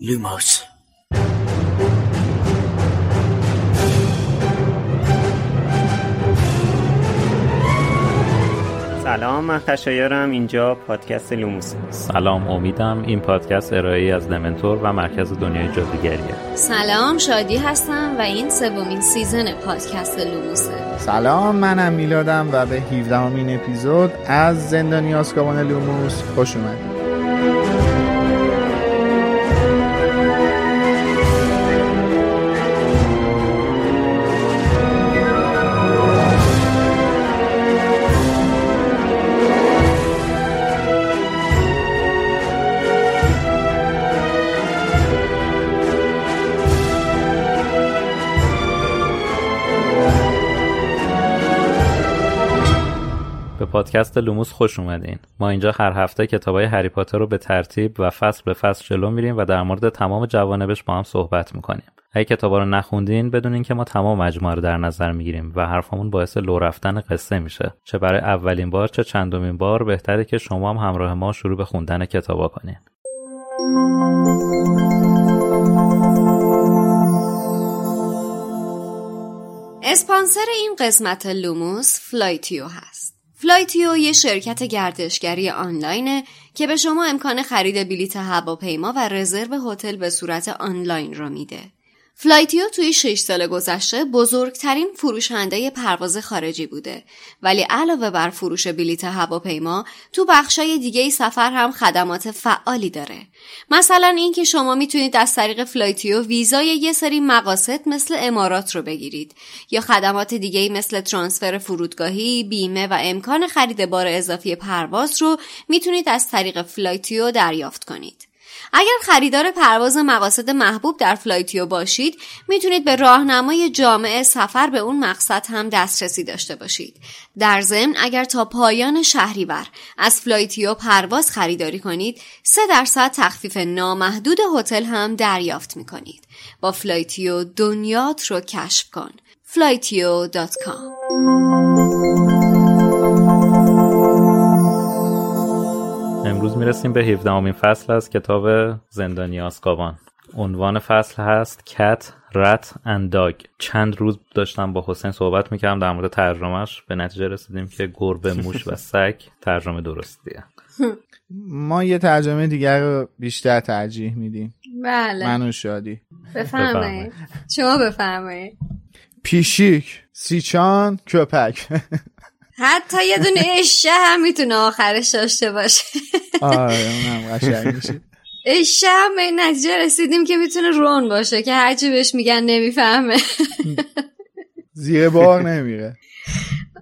Lumos سلام من خشایارم اینجا پادکست لوموس. سلام امیدم این پادکست ارائه‌ای از دمنتور و مرکز دنیای جادوگریه. سلام شادی هستم و این سومین season پادکست لوموسه سلام منم میلادم و به 17 امین اپیزود از زندانی آزکابان لوموس خوش اومدید. پادکست لوموس خوش اومدین. ما اینجا هر هفته کتابای هری پاتر رو به ترتیب و فصل به فصل جلو میریم و در مورد تمام جوانبش با هم صحبت می‌کنیم. اگه کتابا رو نخوندین بدونین که ما تمام مجموعه رو در نظر می‌گیریم و حرفمون باعث لو رفتن قصه میشه. چه برای اولین بار چه چندمین بار بهتره که شما هم همراه ما شروع به خوندن کتابا کنین. اسپانسر این قسمت لوموس فلایتیو هست. فلایتیو یه شرکت گردشگری آنلاینه که به شما امکان خرید بلیت هواپیما و رزرو هتل به صورت آنلاین را میده. فلایتیو توی 6 سال گذشته بزرگترین فروشنده پرواز خارجی بوده. ولی علاوه بر فروش بلیت هواپیما تو بخشای دیگه سفر هم خدمات فعالی داره. مثلا اینکه شما می‌تونید از طریق فلایتیو ویزای یه سری مقاصد مثل امارات رو بگیرید یا خدمات دیگه مثل ترانسفر فرودگاهی بیمه و امکان خرید بار اضافی پرواز رو می‌تونید از طریق فلایتیو دریافت کنید. اگر خریدار پرواز مقاصد محبوب در فلایتیو باشید می‌تونید به راهنمای جامع سفر به اون مقصد هم دسترسی داشته باشید. در ضمن اگر تا پایان شهریور از فلایتیو پرواز خریداری کنید 3 درصد تخفیف نامحدود هتل هم دریافت می‌کنید. با فلایتیو دنیات رو کشف کن. flytio.com امروز می‌رسیم به 17 امین فصل از کتاب زندانی آزکابان عنوان فصل هست Cat, Rat and Dog چند روز داشتم با حسین صحبت می‌کردم در مورد ترجمهش به نتیجه رسیدیم که گربه موش و سگ ترجمه درستیه. ما یه ترجمه دیگر رو بیشتر ترجیح میدیم. بله. من و شادی. بفرمایید. شما بفرمایید. پیشیک سیچان کپک حتی یه دونه اشه هم می‌تونه آخرش داشته باشه. آره اونم قشنگ میشه. اشه هم به نتیجه رسیدیم که می‌تونه رون باشه که هرچی بهش میگن نمی‌فهمه. زیر بار نمیره.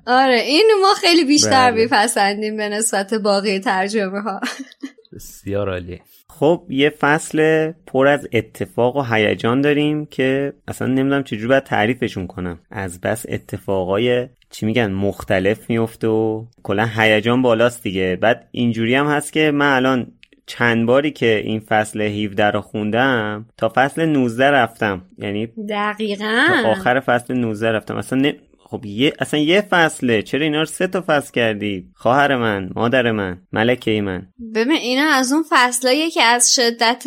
آره این ما خیلی بیشتر میپسندیم به نسبت باقی ترجمه ها بسیار عالی. خب یه فصل پر از اتفاق و هیجان داریم که اصلا نمی‌دونم چجوری باید تعریفشون کنم. از بس اتفاقای چی میگن مختلف میفته و کلا هیجان بالاست دیگه. بعد اینجوری هم هست که من الان چند باری که این فصل 17 رو خوندم تا فصل 19 رفتم. یعنی دقیقا. تا آخر فصل 19 رفتم. اصلا. خب یه اصلا یه فصله چرا اینا رو سه تا فصل کردی خواهر من مادر من ملکه من ببین اینا از اون فصلایی که از شدت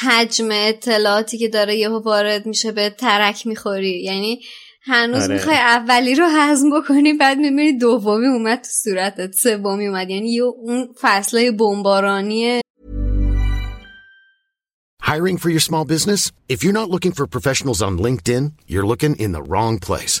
حجم اطلاعاتی که داره یهو وارد میشه به ترک می‌خوری یعنی هنوز آره. می‌خوای اولی رو هضم بکنی بعد می‌بینی دومی اومد تو صورتت سومی اومد یعنی یه اون فصلای بمبارانی Hiring for your small business? If you're not looking for professionals on LinkedIn, you're looking in the wrong place.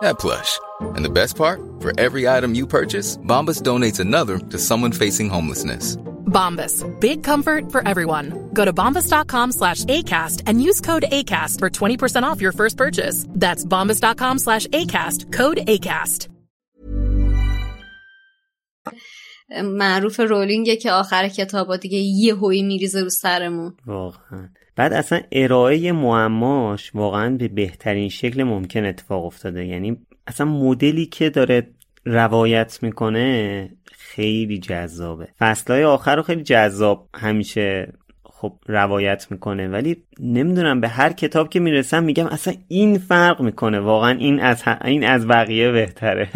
that plush. And the best part? For every item you purchase, Bombas donates another to someone facing homelessness. Bombas. Big comfort for everyone. Go to bombas.com slash ACAST and use code ACAST for 20% off your first purchase. That's bombas.com slash ACAST. Code ACAST. معروف رولینگه که آخر کتابا دیگه یه هوی میریزه رو سرمون واقعا بعد اصلا ارائه معماش واقعا به بهترین شکل ممکن اتفاق افتاده. یعنی اصلا مدلی که داره روایت می‌کنه خیلی جذابه. فصلهای آخر رو خیلی جذاب همیشه خب روایت می‌کنه. ولی نمی‌دونم به هر کتاب که می‌رسم میگم اصلا این فرق می‌کنه. واقعا این از این از بقیه بهتره.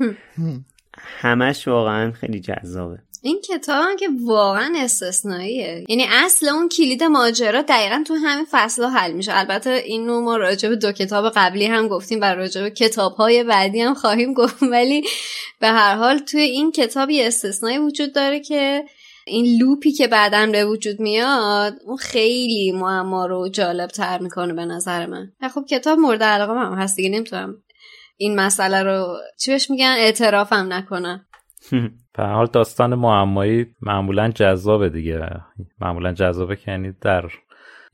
همش واقعا خیلی جذابه. این کتاب هم که واقعا استثنائیه. یعنی اصل اون کلید ماجرا دقیقا تو همین فصل حل میشه. البته اینو ما راجع به دو کتاب قبلی هم گفتیم و راجع به کتاب های بعدی هم خواهیم گفت. ولی به هر حال توی این کتاب یه استثنایی وجود داره که این لوپی که بعدا به وجود میاد اون خیلی معما رو جالب تر می‌کنه به نظر من. خب کتاب مورد علاقه من هست دیگه نمی‌تونم این مسئله رو چی بهش میگن؟ اعترافم نکنم. به حال داستان معمایی معمولا جذابه دیگه. معمولا جذابه که یعنی در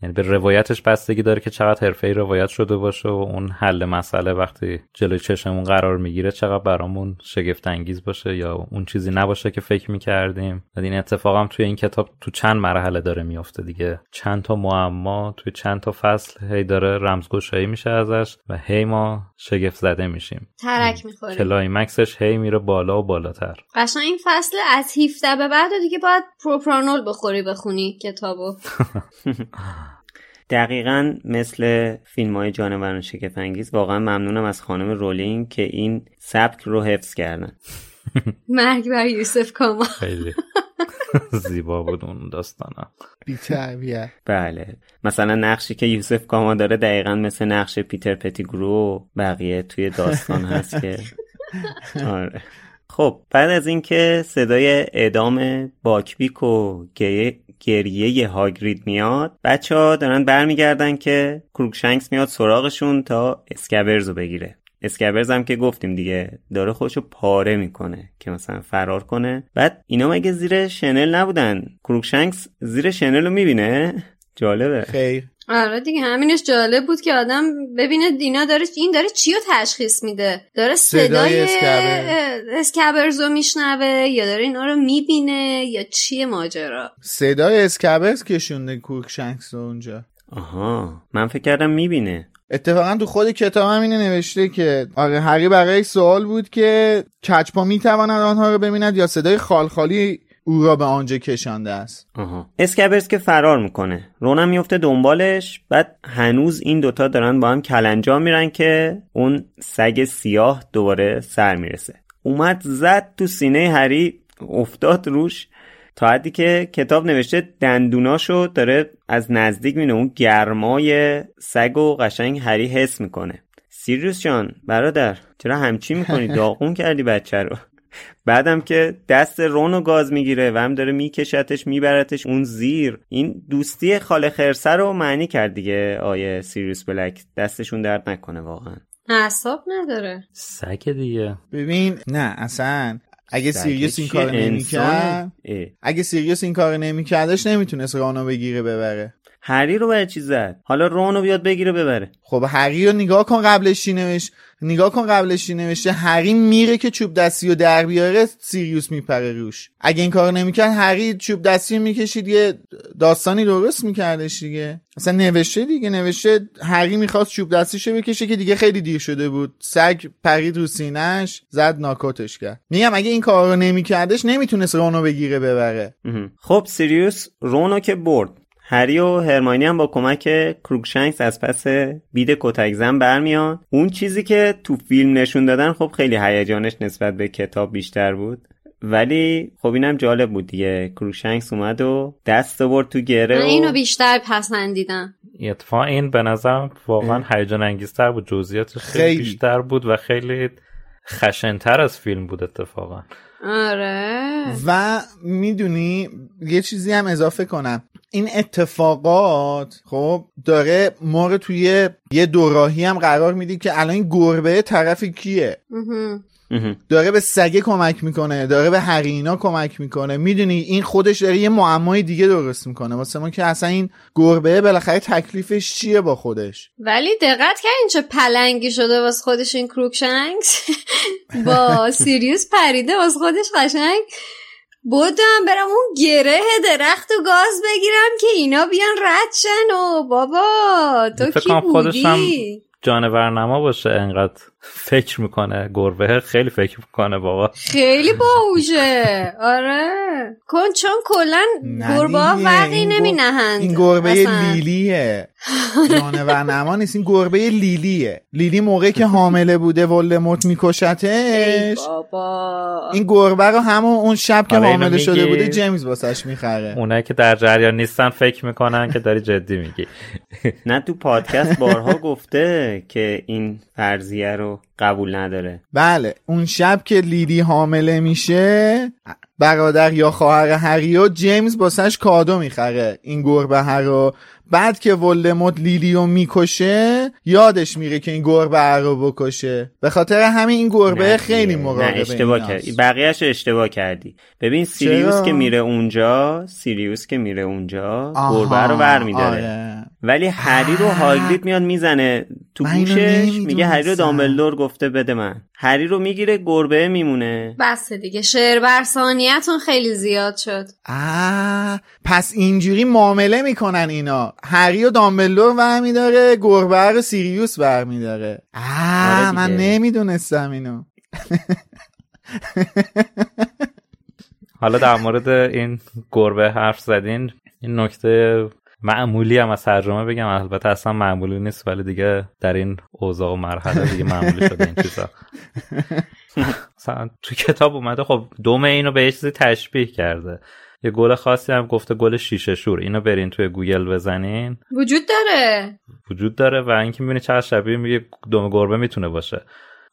یعنی به روایتش بستگی داره که چقدر حرفه‌ای روایت شده باشه و اون حل مسئله وقتی جلوی چشممون قرار می‌گیره چقدر برامون شگفت انگیز باشه یا اون چیزی نباشه که فکر می‌کردیم. و این اتفاق هم توی این کتاب تو چند مرحله داره میافته دیگه. چند تا معما توی چند تا فصل هی داره رمزگشایی میشه ازش و هی ما شگفت زده میشیم. ترک می‌خوریم. climax ش هی میره بالا و بالاتر. قشنگ این فصل از 17 به بعد دیگه باید پروپرانول بخوری بخونی کتابو. دقیقا مثل فیلم های جانوران شگفت‌انگیز واقعا ممنونم از خانم رولینگ که این سبک رو حفظ کردن. مرگ بر یوسف کاما خیلی زیبا بود اون داستانا. بی تربیت بله. مثلا نقشی که یوسف کاما داره دقیقا مثل نقش پیتر پتیگرو و بقیه توی داستان هست که. آره. خب بعد از اینکه صدای اعدام باکبیک و گریه هاگرید میاد. بچه ها دارن برمیگردن که کروکشنکس میاد سراغشون تا اسکبرز رو بگیره. اسکبرز هم که گفتیم دیگه داره خودشو پاره می‌کنه که مثلا فرار کنه. بعد اینا مگه زیر شنل نبودن؟ کروکشنکس زیر شنل رو می‌بینه؟ جالبه. خیر. آره دیگه همینش جالب بود که آدم ببینه دینا داره این داره چی رو تشخیص میده؟ داره صدای, اسکبرز رو میشنوه یا داره اینا رو می‌بینه یا چیه ماجرا؟ صدای اسکبرز کشونده کروکشنکس اونجا. آها من فکر کردم می‌بینه. اتفاقا تو خود کتاب هم اینه نوشته که آره هری براش سوال بود که کج‌پا می‌تواند آنها رو ببیند یا صدای خالخالی او را به آنجا کشانده است. آها. اسکبرز که فرار می‌کنه. رونم میفته دنبالش بعد هنوز این دوتا دارن با هم کلنجار میرن که اون سگ سیاه دوباره سر می‌رسه. اومد زد تو سینه هری افتاد روش تا حدی که کتاب نوشته دندوناشو داره از نزدیک مینه اون گرمای سگ و قشنگ هری حس می‌کنه. سیریوس جان برادر چرا همچی می‌کنی؟ داغون کردی بچه رو. بعدم که دست رونو گاز می‌گیره و هم داره میکشتش میبرتش اون زیر. این دوستی خاله خرسه رو معنی کرد دیگه آیه سیریوس بلک. دستشون درد نکنه واقعا. اعصاب نداره. سگ دیگه. ببین نه اصلا اگه سیریوس این کار نمی‌کرد اگه سیریوس این کار نمیکردش نمی‌تونست رونو بگیره ببره. هری رو برای چی زد. حالا رونو بیاد بگیره ببره. خب هری رو نگاه کن قبلش چی نوشت؟ نگاه کن قبلش نوشته. هری میره که چوب دستی و در بیاره سیریوس میپره روش. اگه این کار نمی‌کرد هری چوب دستی می‌کشید یه داستانی درست میکردش دیگه. اصلا نوشته دیگه نوشته هری می‌خواست چوب دستیشو بکشه که دیگه خیلی دیر شده بود. سگ پرید رو سینهش زد ناک‌اوتش کرد. میگم اگه این کار رو نمیکردش نمی‌تونست رونو بگیره ببره. خب سیریوس رونو که برد. هری و هرماینی هم با کمک کروکشنکس از پس بید کتک زن برمیان. اون چیزی که تو فیلم نشون دادن خب خیلی هیجانش نسبت به کتاب بیشتر بود. ولی خب اینم جالب بود دیگه. کروکشنکس اومد و دست برد تو گره من و اینو بیشتر پسندیدم. اتفاقا این به نظرم واقعا هیجان انگیزتر بود. جزئیاتش خیلی, خیلی. بیشتر بود و خیلی خشنتر از فیلم بود اتفاقا. آره. و می‌دونی یه چیزی هم اضافه کنم. این اتفاقات خب داره ما رو توی یه دوراهی هم قرار میدی که الان این گربه طرف کیه. داره به سگه کمک می‌کنه داره به حرینا کمک می‌کنه. می‌دونی این خودش داره یه معمای دیگه درست می‌کنه. واسه ما که اصلا این گربه بالاخره تکلیفش چیه با خودش؟ ولی دقت کردین چه پلنگی شده واسه خودش این کروکشنکس با سیریوس پریده واسه خودش قشنگ. بودم برم اون گره درخت و گاز بگیرم که اینا بیان رد شن. و بابا تو کی کنم خودش هم بودی؟ جانور نما باشه انقدر. فکر می‌کنه گربه. خیلی فکر می‌کنه بابا. خیلی باهوشه آره. کن چون کلا گربه ها وقی نمی نهند این گربه اصلا. لیلیه. جانور نما نیست. این گربه لیلیه. لیلی موقعی که حامله بوده ولدمورت ای میکشتش بابا. این گربه رو همون اون شب که حامله شده؟ بوده جیمز واسش می‌خره. اونایی که در جریان نیستن فکر می‌کنن که داری جدی میگی. نه تو پادکست بارها گفته که این فرضیه رو قبول نداره بله اون شب که لیلی حامله میشه برادر یا خواهر هریو جیمز باسش کادو می‌خره این گربه رو بعد که ولدمورت لیلیو می‌کشه یادش میره که این گربه رو بکشه به خاطر همین این گربه نه خیلی. مراقبه نه اشتباه. کردی بقیهش رو اشتباه کردی ببین سیریوس چرا؟ که میره اونجا سیریوس که میره اونجا گربه رو برمیداره آره. ولی هری رو هاگرید میاد می‌زنه تو گوشش میگه هری رو. دامبلدور گفته بده من. هری رو می‌گیره گربه میمونه. بس دیگه شعر برسانیتون خیلی زیاد شد. آه پس اینجوری معامله می‌کنن اینا. هری و دامبلدور برمیداره گربه رو سیریوس برمیداره آه آره من. نمی‌دونستم اینو. حالا در مورد این گربه حرف زدین این نکته معمولی هم از ترجمه بگم. البته اصلا معمولی نیست ولی دیگه در این اوضاع و مرحله دیگه معمولی شده این چیزا. مثلا تو کتاب اومده خب دوم اینو به یه چیزی تشبیه کرده. یه گل خاصی هم گفته گل شیشه شور. اینو برین توی گوگل بزنین. وجود داره. وجود داره و اینکه می‌بینی چقدر شبیه میگه دوم گربه می‌تونه باشه.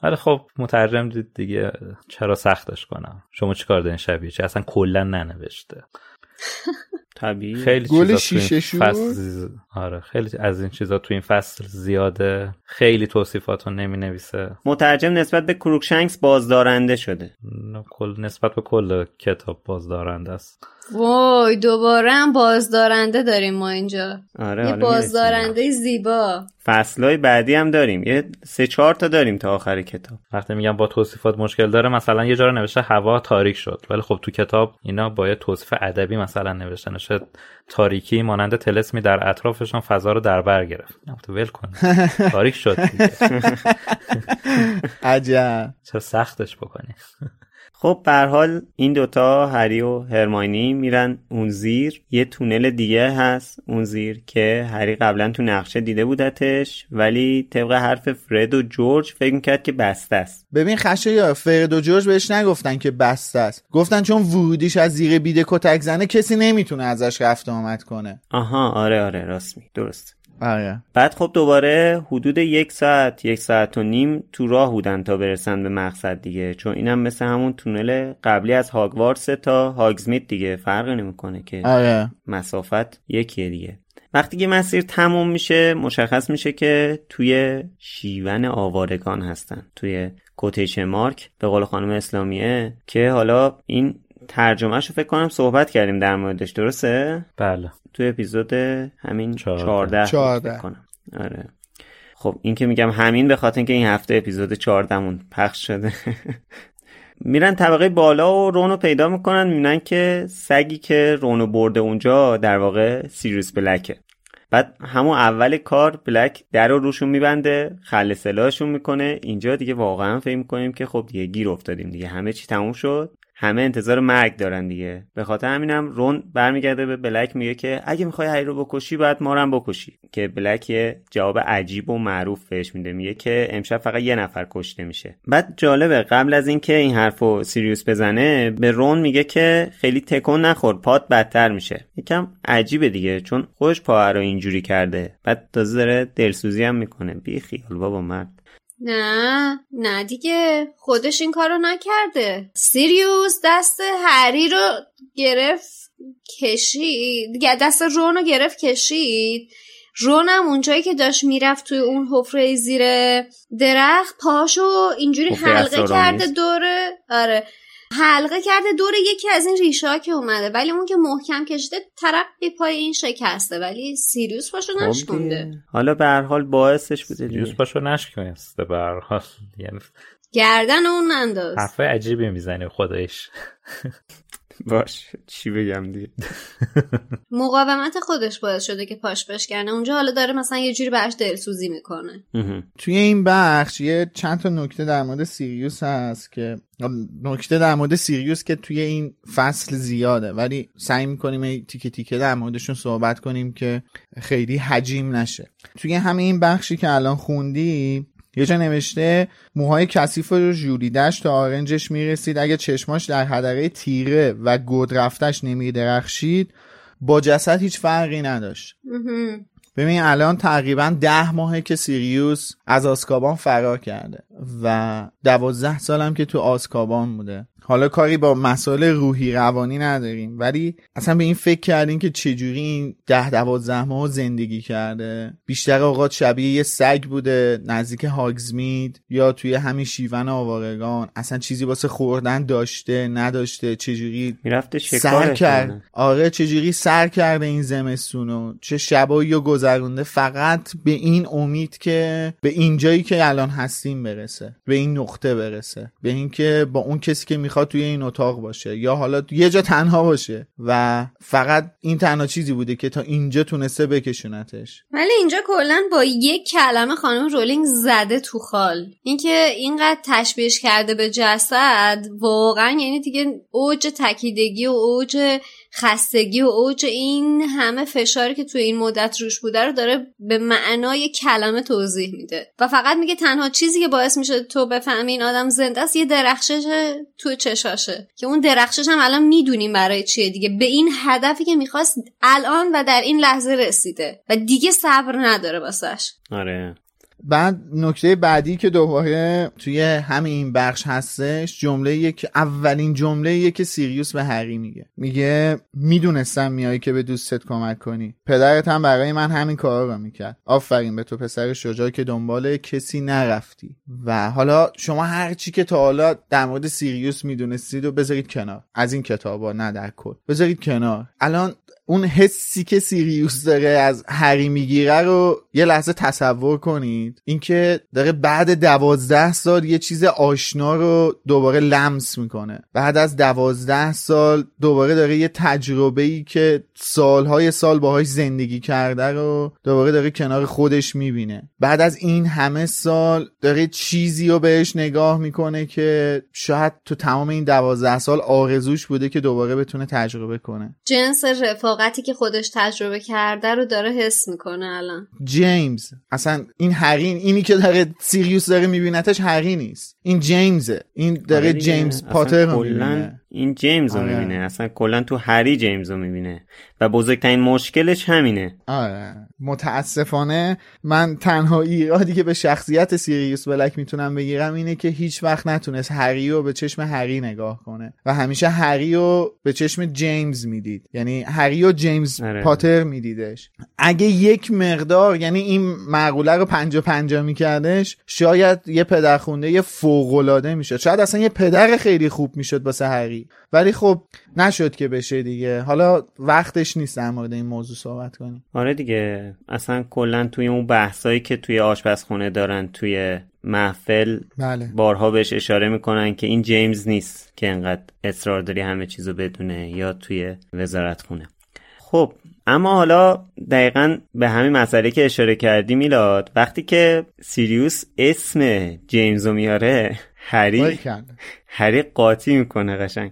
ولی خب مترجم دید دیگه چرا سختش کنم. شما چیکار دارین شبیه چی؟ اصلا کلا ننوشته. طبیعی خیلی گل چیزا تو این شیشه؟ فصل آره خیلی از این چیزا تو این فصل زیاده. خیلی توصیفاتو نمی نویسه مترجم نسبت به کروکشنکس بازدارنده شده. کل نسبت به کل کتاب بازدارنده است. وای دوباره هم بازدارنده داریم ما اینجا. آره یه بازدارنده زیبا. فصلهای بعدی هم داریم. یه سه چهار تا داریم تا آخر کتاب. وقتی میگم با توصیفات مشکل داره مثلا یه جا رو نوشته هوا تاریک شد. ولی خب تو کتاب اینا با یه توصیف ادبی مثلا نوشته نشه تاریکی مانند تلسمی در اطرافشان فضا رو در بر گرفت. ول کن. تاریک شد. عجب. چرا سختش بکنی. خب به حال این دوتا هری و هرماینی میرن اون زیر. یه تونل دیگه هست اون زیر که هری قبلا تو نقشه دیده بودتش ولی طبق حرف فرد و جورج فکر می‌کرد که بسته است. ببین خشه یا فرد و جورج بهش نگفتن که بسته است. گفتن چون ورودیش از زیر بیده کتک زنه کسی نمی‌تونه ازش رفت آمد کنه. آها آره آره راست می درست. آره. بعد خب دوباره حدود یک ساعت یک ساعت و نیم تو راه بودن تا برسن به مقصد دیگه. چون اینم مثل همون تونل قبلی از هاگوارتس تا هاگزمیت دیگه فرقی نمی‌کنه که آره. مسافت یکیه دیگه. وقتی که مسیر تموم میشه مشخص میشه که توی شیون آوارگان هستن توی کوتیشن مارک به قول خانم اسلامیه که حالا این ترجمهش رو فکر کنم صحبت کردیم در موردش درسته؟ بله. توی اپیزود همین چهارده. 14 بود چهارده. فکر کنم. آره. خب این که میگم همین به خاطر اینکه این هفته اپیزود 14 مون پخش شده. میرن طبقه بالا و رونو پیدا می‌کنن می‌بینن که سگی که رونو برده اونجا در واقع سیریوس بلکه. بعد همون اول کار بلک در رو روشون میبنده خل سلاحشون می‌کنه. اینجا دیگه واقعا فکر می‌کنیم که خب دیگه گیر افتادیم دیگه. همه چی تموم شد. همه انتظار مرگ دارن دیگه. به خاطر همینم رون برمیگرده به بلک میگه که اگه می‌خوای هری رو بکشی باید ما رو بکشی. که بلک یه جواب عجیب و معروف بهش میده. میگه که امشب فقط یه نفر کشته میشه. بعد جالبه قبل از اینکه این حرفو سیریوس بزنه به رون میگه که خیلی تکون نخور پات بدتر میشه. یکم عجیبه دیگه چون خودش پا رو اینجوری کرده. بعد تازه داره دلسوزی هم می‌کنه. بی خیال بابا مرد. نه نه دیگه. خودش این کارو نکرده. سیریوس دست هری رو گرفت کشید. دیگه دست رون رو گرفت کشید. رونم اونجایی که داشت می‌رفت توی اون حفره زیر درخت پاشو اینجوری حلقه کرده دوره. آره. حلقه کرده دور یکی از این ریشه که اومده. ولی اون که محکم کشیده طرف به پای این شکسته. ولی سیریوس پاشو خب نشکنده. حالا به هر حال باعثش بوده سیریوس پاشو نشکسته به هر حال. یعنی گردن اون انداز حرف عجیبی می‌زنی خودش. باش چی بگم دیگه؟ مقاومت خودش باعث شده که پاش بشکنه اونجا حالا داره مثلا یه جوری براش دلسوزی می‌کنه. توی این بخش یه چند تا نکته در مورد سیریوس هست که نکته در مورد سیریوس که توی این فصل زیاده. ولی سعی می‌کنیم تیکه تیکه در موردشون صحبت کنیم که خیلی حجیم نشه. توی همه این بخشی که الان خوندی یه جا نوشته موهای کثیف و ژولیدش تا آرنجش می‌رسید. اگه چشماش در حدقه تیره و گود رفتش نمیدرخشید با جسد هیچ فرقی نداشت. ببین الان تقریبا ده ماهه که سیریوس از آسکابان فرار کرده و دوازده سالم که تو آسکابان بوده. حالا کاری با مسائل روحی روانی نداریم ولی اصلا به این فکر کردیم که چجوری این ده دوازده ماه زندگی کرده. بیشتر اوقات شبیه یه سگ بوده نزدیک هاگزمید یا توی همین شیون آوارگان. اصلا چیزی واسه خوردن داشته نداشته. چجوری می‌رفته سر کرد؟ آره چجوری سر کرده این زمستونو چه شبایی و گذرونده فقط به این امید که به اینجایی که الان هستیم برسه به این نقطه برسه به اینکه با اون کسی که می‌خواد توی این اتاق باشه یا حالا یه جا تنها باشه و فقط این تنها چیزی بوده که تا اینجا تونسته بکشونتش. ولی اینجا کلا با یک کلمه خانم رولینگ زده تو خال. اینکه اینقدر تشبیهش کرده به جسد واقعا یعنی دیگه اوج تکیدگی و اوج خستگی و اوج این همه فشاری که توی این مدت روش بوده رو داره به معنای کلمه توضیح میده. و فقط میگه تنها چیزی که باعث میشه تو بفهمی این آدم زنده است یه درخشش تو چشاشه. که اون درخشش هم الان می‌دونیم برای چیه دیگه. به این هدفی که می‌خواست الان و در این لحظه رسیده. و دیگه صبر نداره واسش. آره. بعد نکته بعدی که دوباره توی همین بخش هستش جمله که اولین جمله که سیریوس به هری میگه. میگه می‌دونستم میایی که به دوستت کمک کنی. پدرت هم برای من همین کار رو می‌کرد. آفرین به تو پسر شجاع که دنبال کسی نرفتی. و حالا شما هر چی که تا حالا در مورد سیریوس می‌دونستید و بذارید کنار. از این کتابا نه در کل. بذارید کنار. الان اون حسی که سیریوس داره از هری می‌گیره رو یه لحظه تصور کنید. اینکه داره بعد دوازده سال یه چیز آشنا رو دوباره لمس می‌کنه. بعد از دوازده سال دوباره داره یه تجربه ای که سالهای سال باهاش زندگی کرده رو دوباره داره کنار خودش می‌بینه. بعد از این همه سال داره چیزی رو بهش نگاه می‌کنه که شاید تو تمام این دوازده سال آرزوش بوده که دوباره بتونه تجربه کنه. جنس رفاقتی که خودش تجربه کرده رو داره حس می‌کنه الان. جیمز. اصلا این هری اینی که داره سیریوس داره میبینتش هری نیست. این جیمزه. این داره آره. جیمز پاتر رو می‌بینه. این جیمز رو آره. می‌بینه. اصلا کلا تو هری جیمز رو می‌بینه. و بزرگترین مشکلش همینه. آره. متاسفانه من تنها ایرادی که به شخصیت سیریوس بلک می‌تونم بگیرم اینه که هیچ وقت نتونست هری رو به چشم هری نگاه کنه. و همیشه هری رو به چشم جیمز می‌دید. یعنی هری و جیمز آره. پاتر میدیدش. اگه یک مقدار یعنی این معقوله رو پنجا پنجا میکردش شاید یه پدرخونده یه فوقالعاده می‌شد. شاید اصلا یه پدر خیلی خوب می‌شد واسه هری. ولی خب نشد که بشه دیگه. حالا وقتش نیست در مورد این موضوع صحبت کنیم. آره دیگه. اصلا کلا توی اون بحثایی که توی آشپزخونه دارن توی محفل بله. بارها بهش اشاره می‌کنن که این جیمز نیست که انقدر اصرار داری همه چیزو بدونه یا توی وزارت خونه خب اما حالا دقیقا به همین مسئله که اشاره کردی میلاد وقتی که سیریوس اسم جیمز رو میاره هری هری قاطی می‌کنه قشنگ.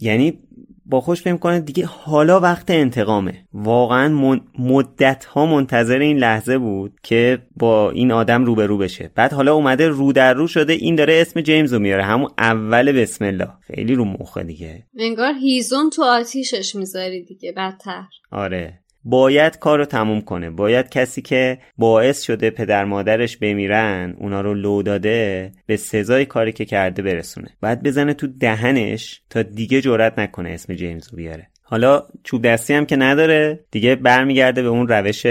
یعنی با خوش فهم کنه دیگه حالا وقت انتقامه. واقعا مدت ها منتظر این لحظه بود که با این آدم روبرو بشه. بعد حالا اومده رو در رو شده این داره اسم جیمز رو میاره. همون اول بسم الله. خیلی رو مخه دیگه. انگار هیزون تو آتیشش می‌ذاری دیگه بدتر. آره. باید کار رو تموم کنه. باید کسی که باعث شده پدر مادرش بمیرن اونا رو لو داده به سزای کاری که کرده برسونه. باید بزنه تو دهنش تا دیگه جرات نکنه اسم جیمز رو بیاره. حالا چوب دستی هم که نداره دیگه برمیگرده به اون روش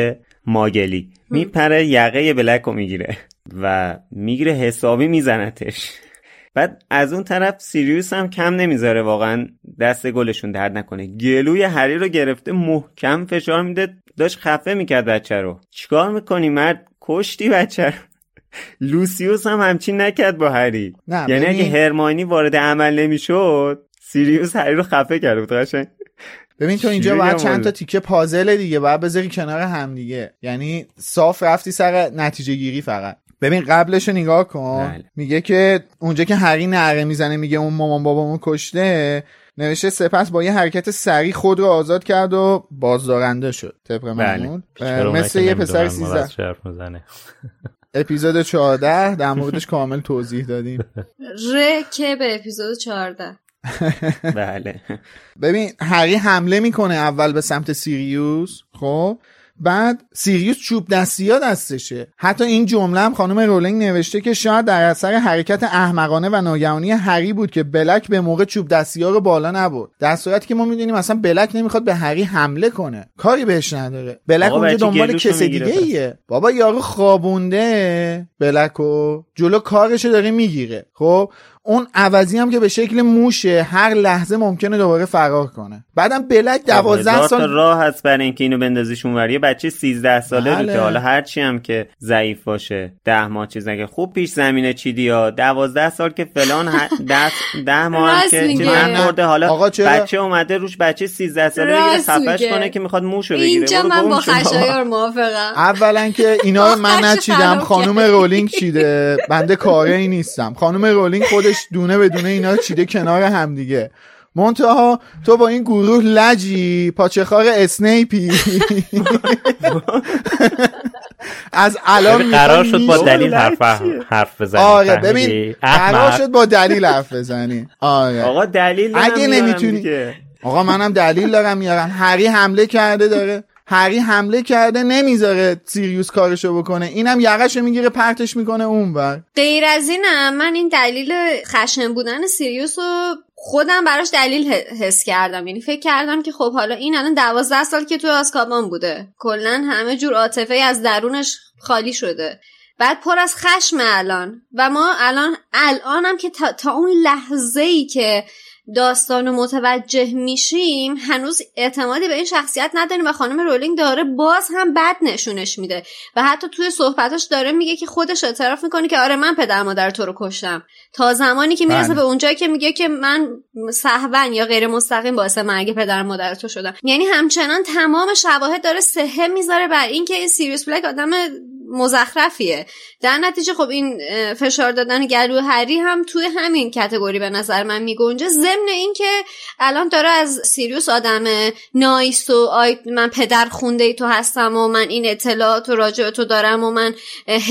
ماگلی. میپره یقه بلک رو می‌گیره و می‌گیره حسابی میزنتش. بعد از اون طرف سیریوس هم کم نمی‌ذاره واقعا دست گلشون درد نکنه. گلوی هری رو گرفته محکم فشار میده. داشت خفه می‌کرد بچه رو. چیکار می‌کنی مرد؟ کشتی بچه رو. لوسیوس هم همچین نکرد با هری. یعنی اگه هرمانی وارد عمل نمی‌شد سیریوس هری رو خفه کرد بود قشنگ. ببین تو اینجا باید چند تا تیکه پازل دیگه باید بذاری کنار هم دیگه. یعنی صاف رفتی سر نتیجه گیری فقط. ببین قبلش نگاه کن. بله. میگه که اونجا که هری نره می‌زنه میگه اون مامان بابامون کشته نوشته سپس با یه حرکت سریع خود رو آزاد کرد و بازدارنده شد طبق بله. مثل یه پسر سیزده. اپیزود 14 در موردش کامل توضیح دادیم. ر که به اپیزود 14 بله. ببین هری حمله می‌کنه اول به سمت سیریوس خب؟ بعد سیریوس چوب دستی ها دستشه. حتی این جمله هم خانم رولینگ نوشته که شاید در اثر حرکت احمقانه و ناگهانی هری بود که بلک به موقع چوب دستی ها رو بالا نبود در صورتی که ما می‌دونیم اصلا بلک نمی‌خواد به هری حمله کنه. کاری بهش نداره. بلک اونجا دنبال کس دیگه ایه. بابا یارو خوابونده بلکو. جلو کارشو داره می‌گیره. خب اون عوضی هم که به شکل موشه هر لحظه ممکنه دوباره فرار کنه. بعدم بلک دوازده سال راه هست برای اینکه اینو بندازیش اونور یه بچه 13 ساله بله. رو که حالا هرچی هم که ضعیف باشه ده ماه چیز نگه. خوب پیش زمینه چیدی یا دوازده سال که فلان ده, ده ماه هم که چیز نخورده حالا آقا چرا؟ بچه اومده روش بچه 13 ساله بگیره صفش کنه که می‌خواد موشو بگیره. اینجا من با خشایار موافقم. اولا که اینا من نچیدم. خانم رولینگ چیده؟ بنده کاری نیستم. خانم رولینگ خودش دونه به دونه اینا چیده کنار هم دیگه منتها تو با این گروه لجی پاچخار اسنیپی. از الان قرار شد با دلیل حرف حرف بزنی. آره ببین قرار شد با دلیل حرف بزنی. آره. آقا دلیل اگه نمی‌تونی آقا منم دلیل دارم میارم. هری حمله کرده داره. هری حمله کرده نمی‌ذاره سیریوس کارشو بکنه. اینم یقش می‌گیره پرتش می‌کنه اونور غیر از اینم من این دلیل خشن بودن سیریوس رو خودم براش دلیل حس کردم. یعنی فکر کردم که خب حالا این الان دوازده سال که تو آسکابان بوده. کلا همه جور عاطفه از درونش خالی شده. بعد پر از خشم الان. و ما الان الانم که تا, تا اون لحظه ای که داستان متوجه میشیم هنوز اعتمادی به این شخصیت نداریم و خانم رولینگ داره باز هم بد نشونش میده. و حتی توی صحبتاش داره میگه که خودش اعتراف می‌کنه که آره من پدر مادر تو رو کشتم. تا زمانی که می‌رسه بله. به اونجایی که میگه که من صحبن یا غیر مستقیم باعث مرگ پدر مادر تو شدم. یعنی همچنان تمام شواهد داره سهه می‌ذاره بر اینکه این سیریوس بلک آدم مزخرفیه. در نتیجه خب این فشار دادن گلو هری هم توی همین کتگوری به نظر من میگنجه. ضمن اینکه الان داره از سیریوس آدم نایس و آی من پدر خونده ای تو هستم و من این اطلاعات و راجع تو دارم و من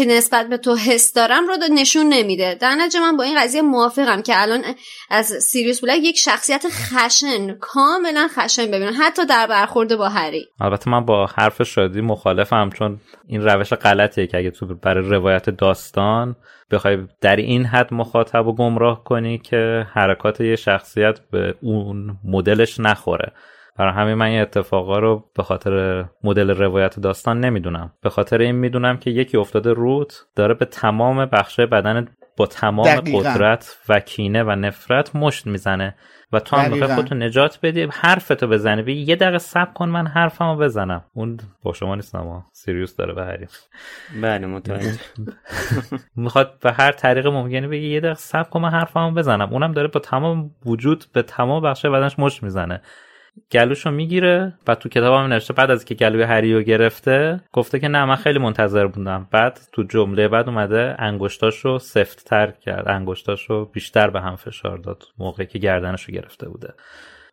نسبت به تو حس دارم رو نشون نمیده. در نتیجه من با این قضیه موافقم که الان از سیریوس بلک یک شخصیت خشن کاملا خشن. ببینم حتی در برخورد با هری. البته من با حرف شادی مخالفم چون این روش غلطیه که اگه تو برای روایت داستان بخوای در این حد مخاطب و گمراه کنی که حرکات یه شخصیت به اون مدلش نخوره. برای همین من این اتفاقا رو به خاطر مدل روایت داستان نمی‌دونم. به خاطر این می‌دونم که یکی افتاده روت داره به تمام بخش بدن با تمام قدرت و کینه و نفرت مشت می‌زنه. و تو هم می‌خوای خودتو نجات بدی حرفتو بزنی. بگی یه دقیقه صبر کن من حرفمو بزنم. اون با شما نیستم اما سیریوس داره به هری بله متوجه. می‌خواد به هر طریق ممکنه بگی یه دقیقه صبر کن من حرفمو بزنم. اونم داره با تمام وجود به تمام بخش بدنش مشت می‌زنه. گلوشو می‌گیره بعد تو کتاب هم نوشته بعد از که گلوی هری رو گرفته گفته که نه من خیلی منتظر بودم. بعد تو جمله بعد اومده انگشتاشو سفت تر کرد انگشتاشو بیشتر به هم فشار داد موقعی که گردنشو گرفته بوده.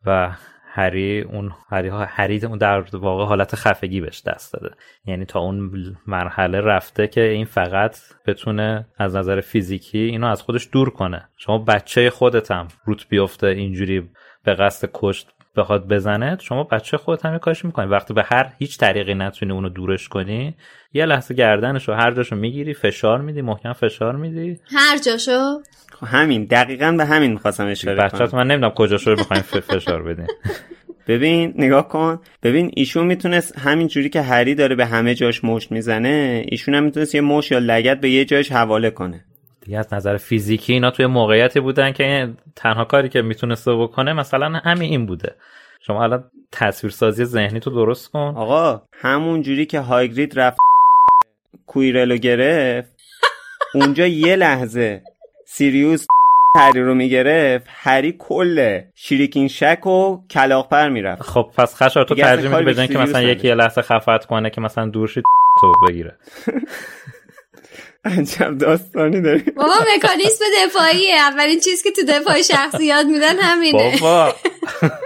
و هری اون هری هری اون در واقع حالت خفگی بهش دست داده. یعنی تا اون مرحله رفته که این فقط بتونه از نظر فیزیکی اینو از خودش دور کنه. شما بچه خودتم روت بیفته اینجوری به قصد کشت بخواد بزنه شما بچه خودت هم کارش می‌کنی. وقتی به هر هیچ طریقی نتونی اونو دورش کنی یه لحظه گردنشو هر جاشو می‌گیری فشار میدی محکم فشار میدی. هر جاشو. خب همین دقیقا به همین می‌خواستم اشاره کنم. بچه من نمی‌دونم کجاشو بخوایم فشار بدین ببین نگاه کن. ببین ایشون می‌تونست همین جوری که هری داره به همه جاش مشت می‌زنه ایشون هم می‌تونست یه مش یا لگت به یه جاش حواله کنه. دیگه از نظر فیزیکی اینا توی موقعیتی بودن که تنها کاری که می‌تونسته بکنه مثلا همین این بوده. شما الان تصویرسازی ذهنی تو درست کن. آقا همون جوری که هایگرید رفت کویرلو گرفت اونجا یه لحظه سیریوس هری رو می‌گرفت هری کل شیریکین شک و کلاق می‌رفت. خب پس خشار تو ترجیح میدی که مثلا یکی یه لحظه خفت کنه که مثلا دور شید تو بگیره. عجب داستانی داری. بابا مکانیسم دفاعیه. اولین چیز که تو دفاع شخصیات میدن همینه. بابا.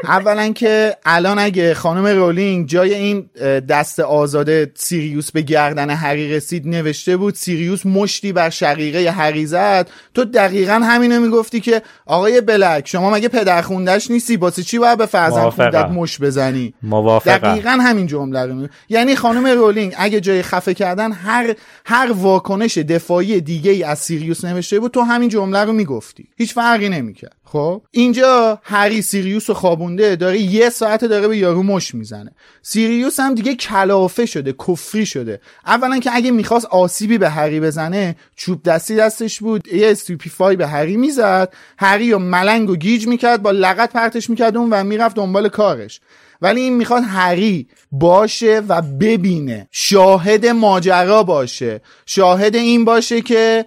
اولا که الان اگه خانم رولینگ جای این دست آزاد سیریوس به گردن هری رسید نوشته بود سیریوس مشتی بر شقیقه هری زد. تو دقیقا همینو می‌گفتی که آقای بلک شما مگه پدر خوندش نیستی؟ واسه چی باید به فرزند خوندت مشت بزنی؟ موافقه. دقیقا همین جمله رو یعنی خانم رولینگ اگه جای خفه کردن هر هر واکنش دفاعی دیگه ای از سیریوس نوشته بود تو همین جمله رو می‌گفتی. هیچ فرقی نمی‌کرد. خب؟ اینجا هری سیریوس و خوابونده داره یه ساعت داره به یارو مشت می‌زنه. سیریوس هم دیگه کلافه شده کفری شده. اولا که اگه می‌خواست آسیبی به هری بزنه چوب دستی دستش بود یه Stupefy به هری می‌زد. هری و ملنگ و گیج می‌کرد با لگد پرتش می‌کرد اون و می‌رفت دنبال کارش. ولی این می‌خواد هری باشه و ببینه. شاهد ماجرا باشه. شاهد این باشه که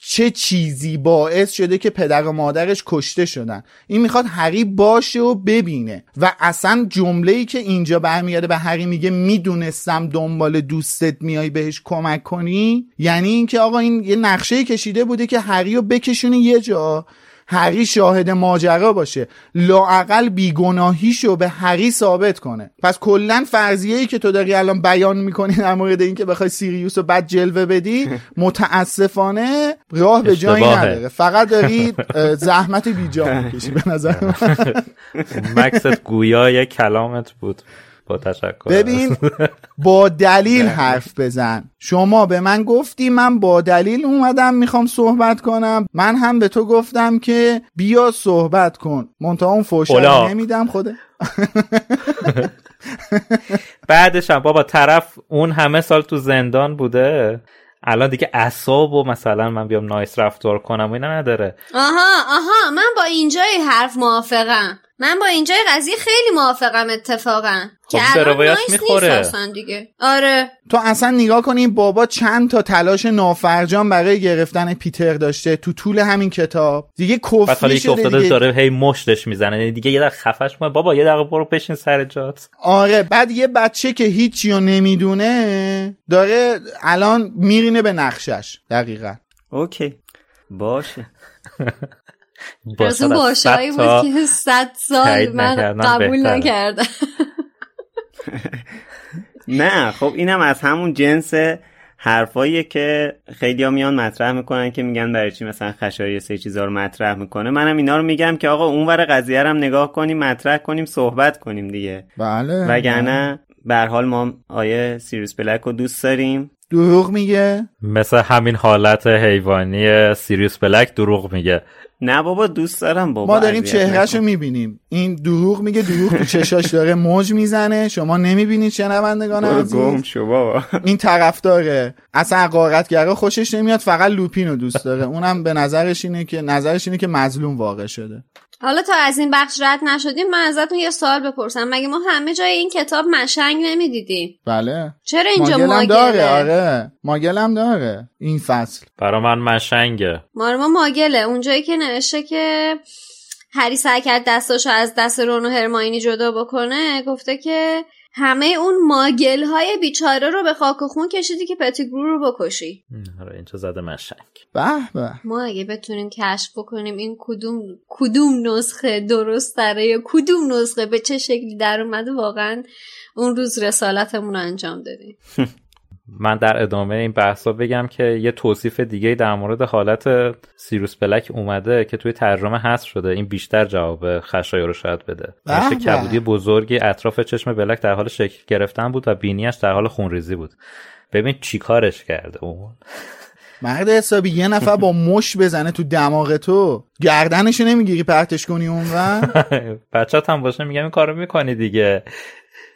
چه چیزی باعث شده که پدر و مادرش کشته شدن. این می‌خواد هری باشه و ببینه. و اصلا جمله ای که اینجا برمیگرده به هری میگه می‌دونستم دنبال دوستت میای بهش کمک کنی؟ یعنی اینکه آقا این یه نقشه کشیده بوده که هری رو بکشونه یه جا. هری شاهد ماجرا باشه. لاعقل بیگناهیشو به هری ثابت کنه. پس کلا فرضیه ای که تو داری الان بیان می‌کنی در مورد اینکه بخوای سیریوس رو بد جلوه بدی متاسفانه راه به جایی نداره. فقط داری زحمت بیجا می‌کشی به نظر من. مکست گویا کلامت بود. با تشکر ببین با دلیل حرف بزن. شما به من گفتی من با دلیل اومدم می‌خوام صحبت کنم. من هم به تو گفتم که بیا صحبت کن. منتها اون فوشا نمیدم خوده بعدش هم بابا طرف اون همه سال تو زندان بوده. الان دیگه اصاب و مثلا من بیام نایس رفتار کنم و اینا نداره. آها آها من با اینجای حرف موافقم. من با اینجای قضیه خیلی موافقم اتفاقا. خب که الان می‌خوره. دیگه. آره. تو اصلا نگاه کنی بابا چند تا تلاش نافرجان برای گرفتن پیتر داشته تو طول همین کتاب. دیگه کفری شده دیگه. داره هی مشتش می‌زنه. دیگه یه دقیقه خفش کنه بابا یه دقیقه برو بشین سر جات. آره بعد یه بچه که هیچی رو نمی‌دونه داره الان میرینه به نقشش. دقیقا. اوکی. باشه. از اون باشایی بود که صد سال من قبول نکردم. نه خب اینم از همون جنس حرفاییه که خیلی ها میان مطرح می‌کنن که میگن برای چی مثلا خشایار سه چیزا رو مطرح می‌کنه. منم اینا رو میگم که آقا اون ور قضیه هم نگاه کنیم مطرح کنیم صحبت کنیم دیگه. بله. وگرنه به حال ما آیه سیریوس بلک رو دوست داریم. دروغ میگه؟ مثل همین حالت حیوانی سیریوس بلک دروغ میگه. نه بابا دوست دارم بابا ما داریم چهرهش رو می‌بینیم. این دروغ میگه دروغ تو چشاش داره موج می‌زنه. شما نمی‌بینید شنوندگان عزیز؟ گم شو بابا. این طرف داره اصلا قارتگرا خوشش نمیاد فقط لوپین رو دوست داره. اونم به نظرش اینه که نظرش اینه که مظلوم واقع شده. حالا تا از این بخش رد نشدیم من ازتون یه سوال بپرسم. مگه ما همه جای این کتاب مشنگ نمی‌دیدیم؟ بله. چرا اینجا ماگلم داره آره. ماگلم داره. این فصل. برا من مشنگه. ما ماگله. اونجایی که نوشته که هری سعی کرد دستاشو از دست رون و هرماینی جدا بکنه گفته که همه اون ماگل های بیچاره رو به خاک و خون کشیدی که پتیگرو رو بکشی. آره اینجا زده مشنگ. به به. ما اگه بتونیم کشف بکنیم این کدوم کدوم نسخه درست داره یا کدوم نسخه به چه شکلی در اومده واقعا اون روز رسالتمون رو انجام دادیم. من در ادامه این بحثا بگم که یه توصیف دیگه در مورد حالت سیروس بلک اومده که توی ترجمه هست شده. این بیشتر جواب خشایار رو شاید بده. به نوشته به. کبودی بزرگی اطراف چشم بلک در حال شکل گرفتن بود و بینیش در حال خونریزی بود. ببین چی کارش کرده اون؟ مرد حسابی یه نفر با مش بزنه تو دماغ تو گردنشو نمی‌گیری پرتش کنی اونور؟ بچه هم باشه میگم این کارو می‌کنی دیگه.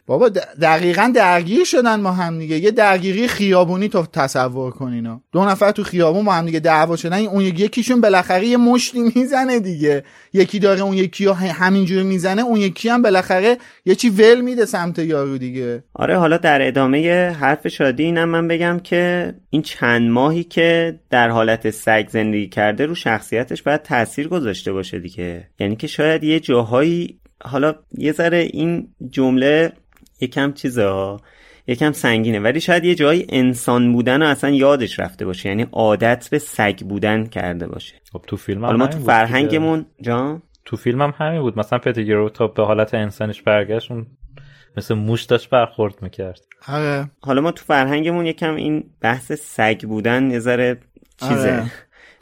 بابا دقیقا درگیر شدن ما هم دیگه. یه درگیری خیابونی تو تصور کن اینا دو نفر تو خیابون با هم دیگه دعوا شدن. اون یکی- یکیشون بالاخره یه مشتی می‌زنه دیگه. یکی داره اون یکی رو همینجوری می‌زنه اون یکی هم بالاخره یه چی ول میده سمت یارو دیگه. آره حالا در ادامه حرف شادی اینم من بگم که این چند ماهی که در حالت سگ زندگی کرده رو شخصیتش باید تاثیر گذاشته باشه دیگه. یعنی که شاید یه جاهایی حالا یه ذره این جمله یکم چیزه ها یکم سنگینه. ولی شاید یه جایی انسان بودن رو اصلا یادش رفته باشه. یعنی عادت به سگ بودن کرده باشه. خب تو فیلم هم حالا ما تو. فرهنگمون جان؟ تو فیلم هم همین بود. مثلا پتیگرو تا به حالت انسانیش برگشت اون مثل موش داشت برخورد می‌کرد. آره. حالا ما تو فرهنگمون یکم این بحث سگ بودن یه ذره چیزه. آره.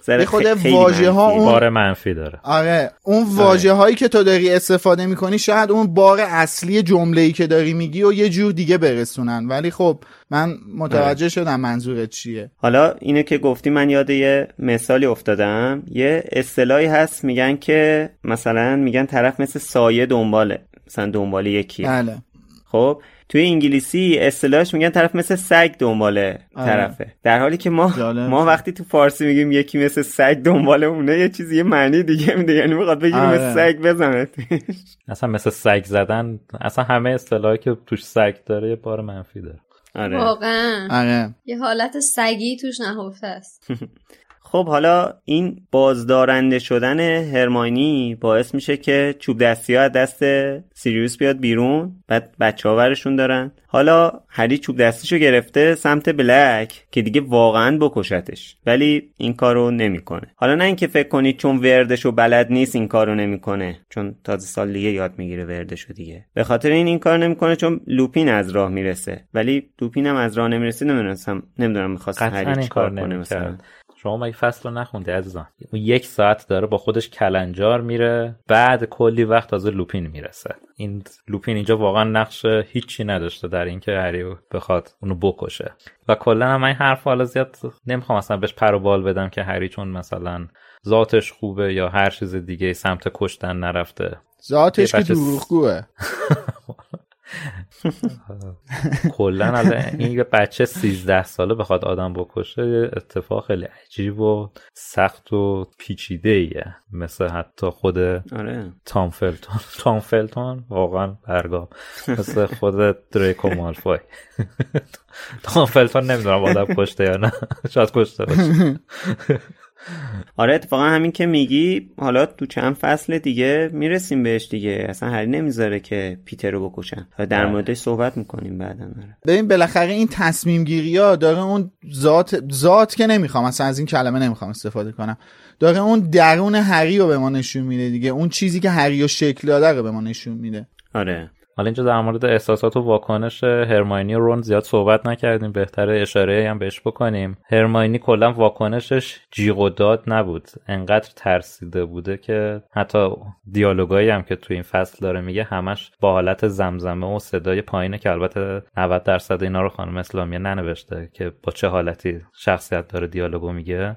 یه خود واژه ها. اون- بار منفی داره. آره اون واژه هایی که تو داری استفاده می‌کنی شاید اون بار اصلی جمله ای که داری میگی و یه جور دیگه برسونن. ولی خب من متوجه شدم منظورت چیه. حالا اینو که گفتی من یاد یه مثالی افتادم. یه اصطلاحی هست میگن که مثلا میگن طرف مثل سایه دنباله. مثلا دنبال یکی. بله. خب توی انگلیسی اصطلاحش میگن طرف مثل سگ دنبال آره. طرفه. در حالی که ما جالب. ما وقتی تو فارسی میگیم یکی مثل سگ دنبال اونه یه چیزی یه معنی دیگه میده یعنی می‌خواد بگیم آره. مثل سگ بزنه اصلا مثل سگ زدن اصلا همه اصطلاحی که توش سگ داره یه بار منفی داره. آره. واقعا. آره. یه حالت سگی توش نهفته است. خب حالا این بازدارنده شدن هرماینی باعث میشه که چوب دستی ها از دست سیریوس بیاد بیرون بعد بچه ها ورشون دارن. حالا هری چوب دستیشو گرفته سمت بلک که دیگه واقعا بکشتش ولی این کارو نمی‌کنه. حالا نه اینکه فکر کنید چون وردش و بلد نیست این کارو نمی‌کنه چون تازه سال دیگه یاد می‌گیره وردشو دیگه. به خاطر این این کار نمی‌کنه چون لوپین از راه می‌رسه. ولی لوپین هم از راه نمی‌رسه نمی‌دونستم نمی‌دونم می‌خواست هری چیکار کار کنه مثلا. شما مگه فصل رو نخوندی عزیزان اون یک ساعت داره با خودش کلنجار میره بعد کلی وقت تازه لوپین می‌رسه. این لوپین اینجا واقعا نقش هیچی نداشته در اینکه هری بخواد اونو بکشه. و کلا هم این حرف حالا زیاد نمی‌خوام اصلا بهش پر و بال بدم که هری چون مثلا ذاتش خوبه یا هر چیز دیگه سمت کشتن نرفته. ذاتش که دروغگوه. کلا این یه بچه 13 ساله بخواد آدم بکشه یه اتفاق خیلی عجیب و سخت و پیچیده ایه مثل حتی خود آره. تام فلتون. تام فلتون واقعا برگام. مثل خود دریکو مالفوی. تام فلتون نمی‌دونم آدم کشته یا نه. شاید کشته باشه. آره اتفاقا همین که میگی حالا تو چند فصل دیگه می‌رسیم بهش دیگه. اصلا هری نمی‌ذاره که پیتر رو بکشن. و در بله. موردش صحبت می‌کنیم بعدا آره. ببین بالاخره این تصمیم گیری ها داره اون ذات ذات که نمی‌خوام اصلا از این کلمه نمی‌خوام استفاده کنم. داره اون درون هری رو به ما نشون میده دیگه. اون چیزی که هری رو شکل داده رو به ما نشون میده. آره. حالا اینجا در مورد احساسات و واکنش هرماینی و رون زیاد صحبت نکردیم. بهتره اشاره هم بهش بکنیم. هرماینی کلا واکنشش جیغ و داد نبود. انقدر ترسیده بوده که حتی دیالوگایی هم که تو این فصل داره میگه همش با حالت زمزمه و صدای پایینه که البته 90 درصد اینا رو خانم اسلامیه ننوشته که با چه حالتی شخصیت داره دیالوگو میگه.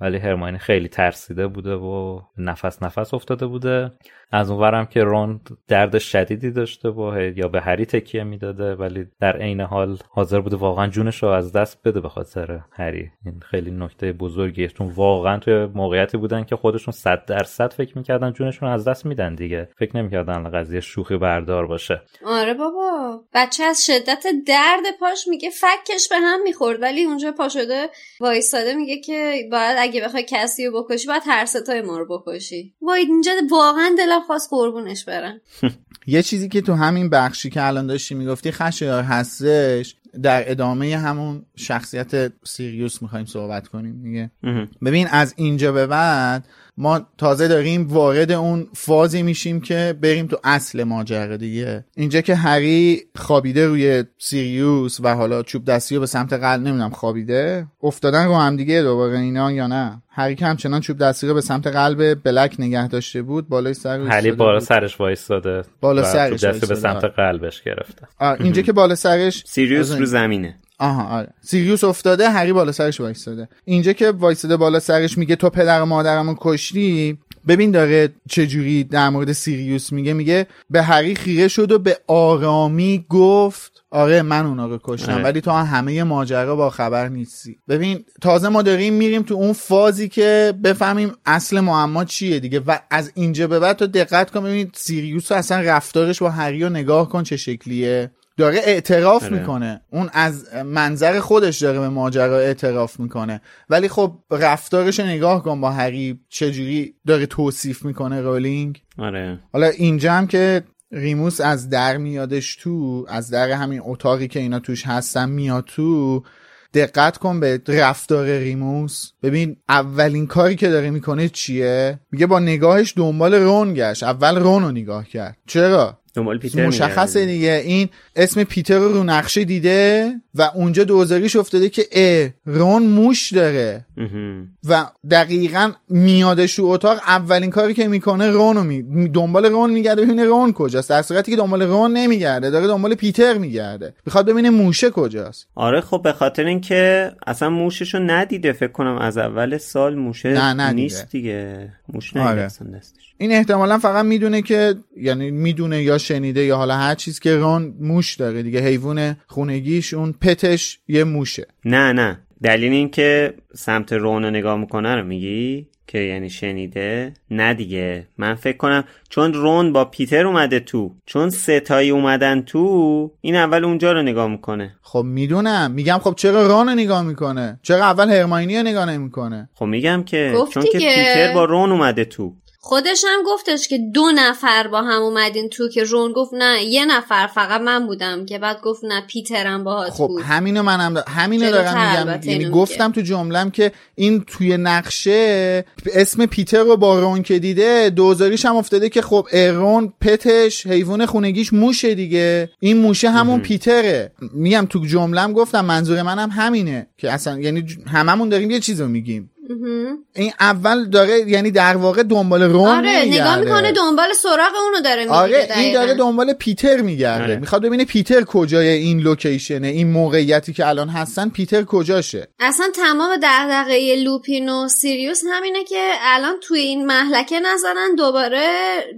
ولی هرماینی خیلی ترسیده بوده و نفس نفس افتاده بوده. از اونورم که رون درد شدیدی داشته هی- یا به هری تکیه می‌داده ولی در عین حال حاضر بوده واقعا جونش رو از دست بده به خاطر هری. این خیلی نکته بزرگیه چون واقعا توی موقعیتی بودن که خودشون صد درصد فکر می‌کردن جونشون از دست میدن دیگه. فکر نمی‌کردن قضیه شوخی بردار باشه. آره بابا. بچه از شدت درد پاش میگه فکش به هم می‌خورد. ولی اونجا پا شده وایستاده میگه که باید اگه بخوای کسی رو بکشی باید هر ستای ما رو بکشی. وای اینجا واقعا دلم خواست قربونش برم. یه چیزی که تو همین بخشی که الان داشتی می‌گفتی خشایار هستش در ادامه همون شخصیت سیریوس می‌خوایم صحبت کنیم دیگه. ببین از اینجا به بعد ما تازه داریم وارد اون فازی میشیم که بریم تو اصل ماجرا دیگه. اینجا که هری خوابیده روی سیریوس و حالا چوب دستی رو به سمت قلب نمی‌دونم خوابیده. افتادن رو هم دیگه دوباره اینا یا نه؟ هری که همچنان چوب دستی رو به سمت قلب بلک نگه داشته بود بالای سر هلی بالا سرش وایستاده بالا سرش به سمت قلبش گرفته. اینجا که بالا سرش سیریوس رو زمینه. آها آره. سیریوس افتاده هری بالا سرش وایستاده. اینجا که وایستاده بالا سرش میگه تو پدر و مادرمو کشتی ببین داره چجوری در مورد سیریوس میگه. میگه به هری خیره شد و به آرامی گفت آره من اونا رو کشتم آره. ولی تو همه ماجرا با خبر نیستی. ببین تازه ما داریم میریم تو اون فازی که بفهمیم اصل معما چیه دیگه. و از اینجا به بعد تو دقت کن ببین سیریوس اصلا رفتارش با هری رو نگاه کن چه شکلیه. داره اعتراف آره. می‌کنه. اون از منظر خودش داره به ماجرا اعتراف می‌کنه. ولی خب رفتارش رو نگاه کن با هری چجوری داره توصیف می‌کنه رولینگ. آره. حالا اینجا هم که ریموس از در میادش تو از در همین اتاقی که اینا توش هستن میاد تو دقت کن به رفتار ریموس. ببین اولین کاری که داره می‌کنه چیه؟ میگه با نگاهش دنبال رون گشت. اول رون رو نگاه کرد. چرا؟ دنبال پیتر مشخصه می‌گرده. دیگه این اسم پیتر رو رو نقشه دیده و اونجا دوزاریش افتاده که اه رون موش داره. و دقیقا میادش تو اتاق اولین کاری که می‌کنه رون رو می... دنبال رون میگرده ببینه رون کجاست در صورتی که دنبال رون نمیگرده داره دنبال پیتر میگرده می‌خواد ببینه موشه کجاست آره خب به خاطر اینکه اصلا موششو ندیده فکر کنم از اول سال موشه نه، ندیده. نیست دیگه موش ندیده آره. اصلا دستش این احتمالا فقط می‌دونه که یعنی می‌دونه یا شنیده یا حالا هر چیز که رون موش داره دیگه حیوان خونگیش اون پتش یه موشه. نه نه. دلیل این که سمت رون رو نگاه می‌کنه رو میگی؟ که یعنی شنیده؟ نه دیگه. من فکر کنم چون رون با پیتر اومده تو چون ستایی اومدن تو این اول اونجا رو نگاه می‌کنه. خب می‌دونم. میگم خب چرا ران رو نگاه می‌کنه؟ چرا اول هرماینی رو نگاه نمی‌کنه؟ خب میگم که چون که. پیتر با رون اومده تو. خودش هم گفتش که دو نفر با هم اومدین تو که رون گفت نه یه نفر فقط من بودم که بعد گفت نه پیترم باهات خب بود. همینو منم دا... همینو دارم میگم. یعنی گفتم. تو جملم که این توی نقشه اسم پیتر رو با رون که دیده دوزاریش هم افتاده که خب رون پتش حیوان خونگیش موشه دیگه. این موشه همون پیتره. میگم تو جملم گفتم منظور منم همینه که اصلا یعنی هممون داریم یه چیز رو میگیم. این اول داره یعنی در واقع دنبال رون آره نگاه. می‌کنه دنبال سراغ اونو داره میگه آره این. داره دنبال پیتر میگرده. آره. می‌خواد ببینه پیتر کجای این لوکیشنه این موقعیتی که الان هستن پیتر کجاشه. اصلا تمام دغدغه لوپین و سیریوس همینه که الان توی این محلکه نزنن دوباره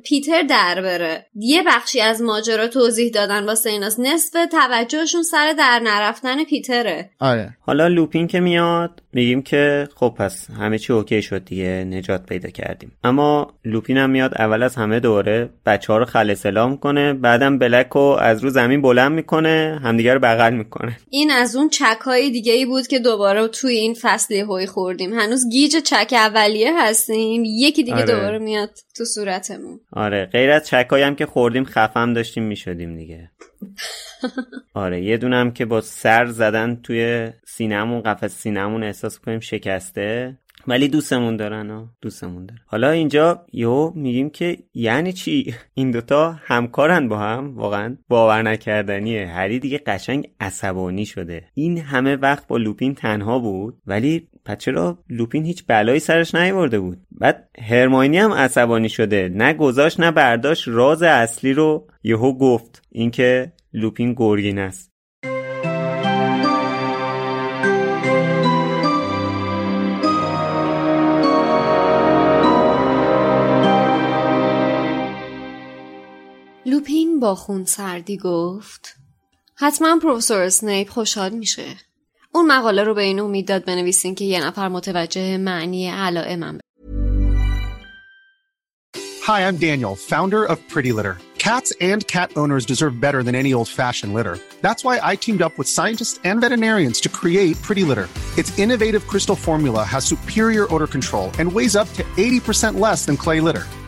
پیتر در بره. یه بخشی از ماجرا توضیح دادن واسه ایناست. نصف توجهشون سر در نرفتن پیتره. آره. حالا لوپین که میاد میگیم که خب پس همه چی OK شد دیگه نجات پیدا کردیم. اما لوپین هم میاد اول از همه دوره بچه ها رو خل سلام کنه بعدم بلک رو از رو زمین بلند می‌کنه همدیگه رو بغل می‌کنه. این از اون چک های دیگه ای بود که دوباره توی این فصل هوی خوردیم. هنوز گیج چک اولیه هستیم. یکی دیگه آره. دوباره میاد تو صورتمون. آره غیر از چکایی هم که خوردیم خفم داشتیم می‌شدیم دیگه. آره یه دونم که با سر زدن توی سینمون قفس سینمون احساس کنیم شکسته. ولی دوستمون دارن ها دوستمون دارن. حالا اینجا یو میگیم که یعنی چی؟ این دوتا همکارن با هم واقعا باور نکردنیه. هری دیگه قشنگ عصبانی شده. این همه وقت با لوپین تنها بود ولی پس چرا لوپین هیچ بلایی سرش نیورده بود؟ بعد هرماینی هم عصبانی شده نه گذاشت نه برداشت راز اصلی رو یهو گفت اینکه لوپین گرگین است. لوپین با خون سردی گفت حتما پروفسور اسنیپ خوشحال میشه. اون مقاله رو به این امید داد بنویسین که یه نفر متوجه معنی علائمم Hi, I'm Daniel, founder of Pretty Litter. Cats and cat owners deserve better than any old fashioned litter. That's why I teamed up with scientists and veterinarians to create Pretty Litter. Its innovative crystal formula has superior odor control and weighs up to 80% less than clay litter.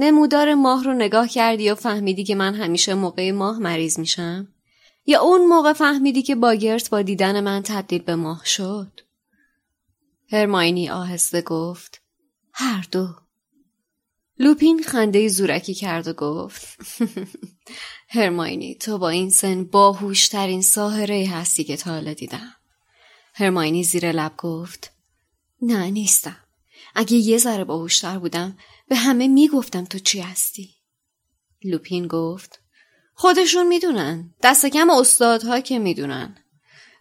نمودار ماه رو نگاه کردی و فهمیدی که من همیشه موقع ماه مریض میشم؟ یا اون موقع فهمیدی که باگرت با دیدن من تبدیل به ماه شد؟ هرماینی آهسته گفت هر دو لوپین خنده زورکی کرد و گفت هرماینی تو با این سن باهوشترین ساهره هستی که تا حالا دیدم هرماینی زیر لب گفت نه نیستم اگه یه ذره باهوشتر بودم به همه می‌گفتم تو چی هستی؟ لوپین گفت خودشون می‌دونن. دست کم استادها که می‌دونن.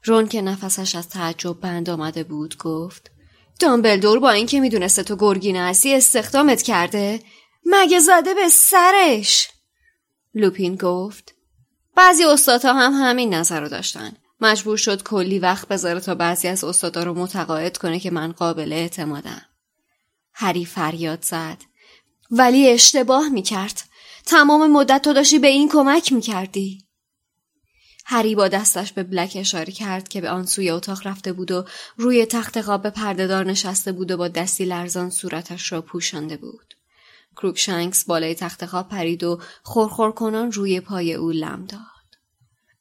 رون که نفسش از تعجب بند آمده بود گفت دامبلدور با اینکه می‌دونسته تو گرگینه هستی استخدامت کرده؟ مگه زده به سرش؟ لوپین گفت بعضی استادها هم همین نظر رو داشتن. مجبور شد کلی وقت بذاره تا بعضی از استادا رو متقاعد کنه که من قابل اعتمادم. هری فریاد زد. ولی اشتباه می‌کرد. تمام مدت تو داشتی به این کمک می‌کردی. هری با دستش به بلک اشاره کرد که به آن سوی اتاق رفته بود و روی تخت خواب پردهدار نشسته بود و با دستی لرزان صورتش را پوشانده بود. کروکشنکس بالای تخت خواب پرید و خورخور کنان روی پای او لم داد.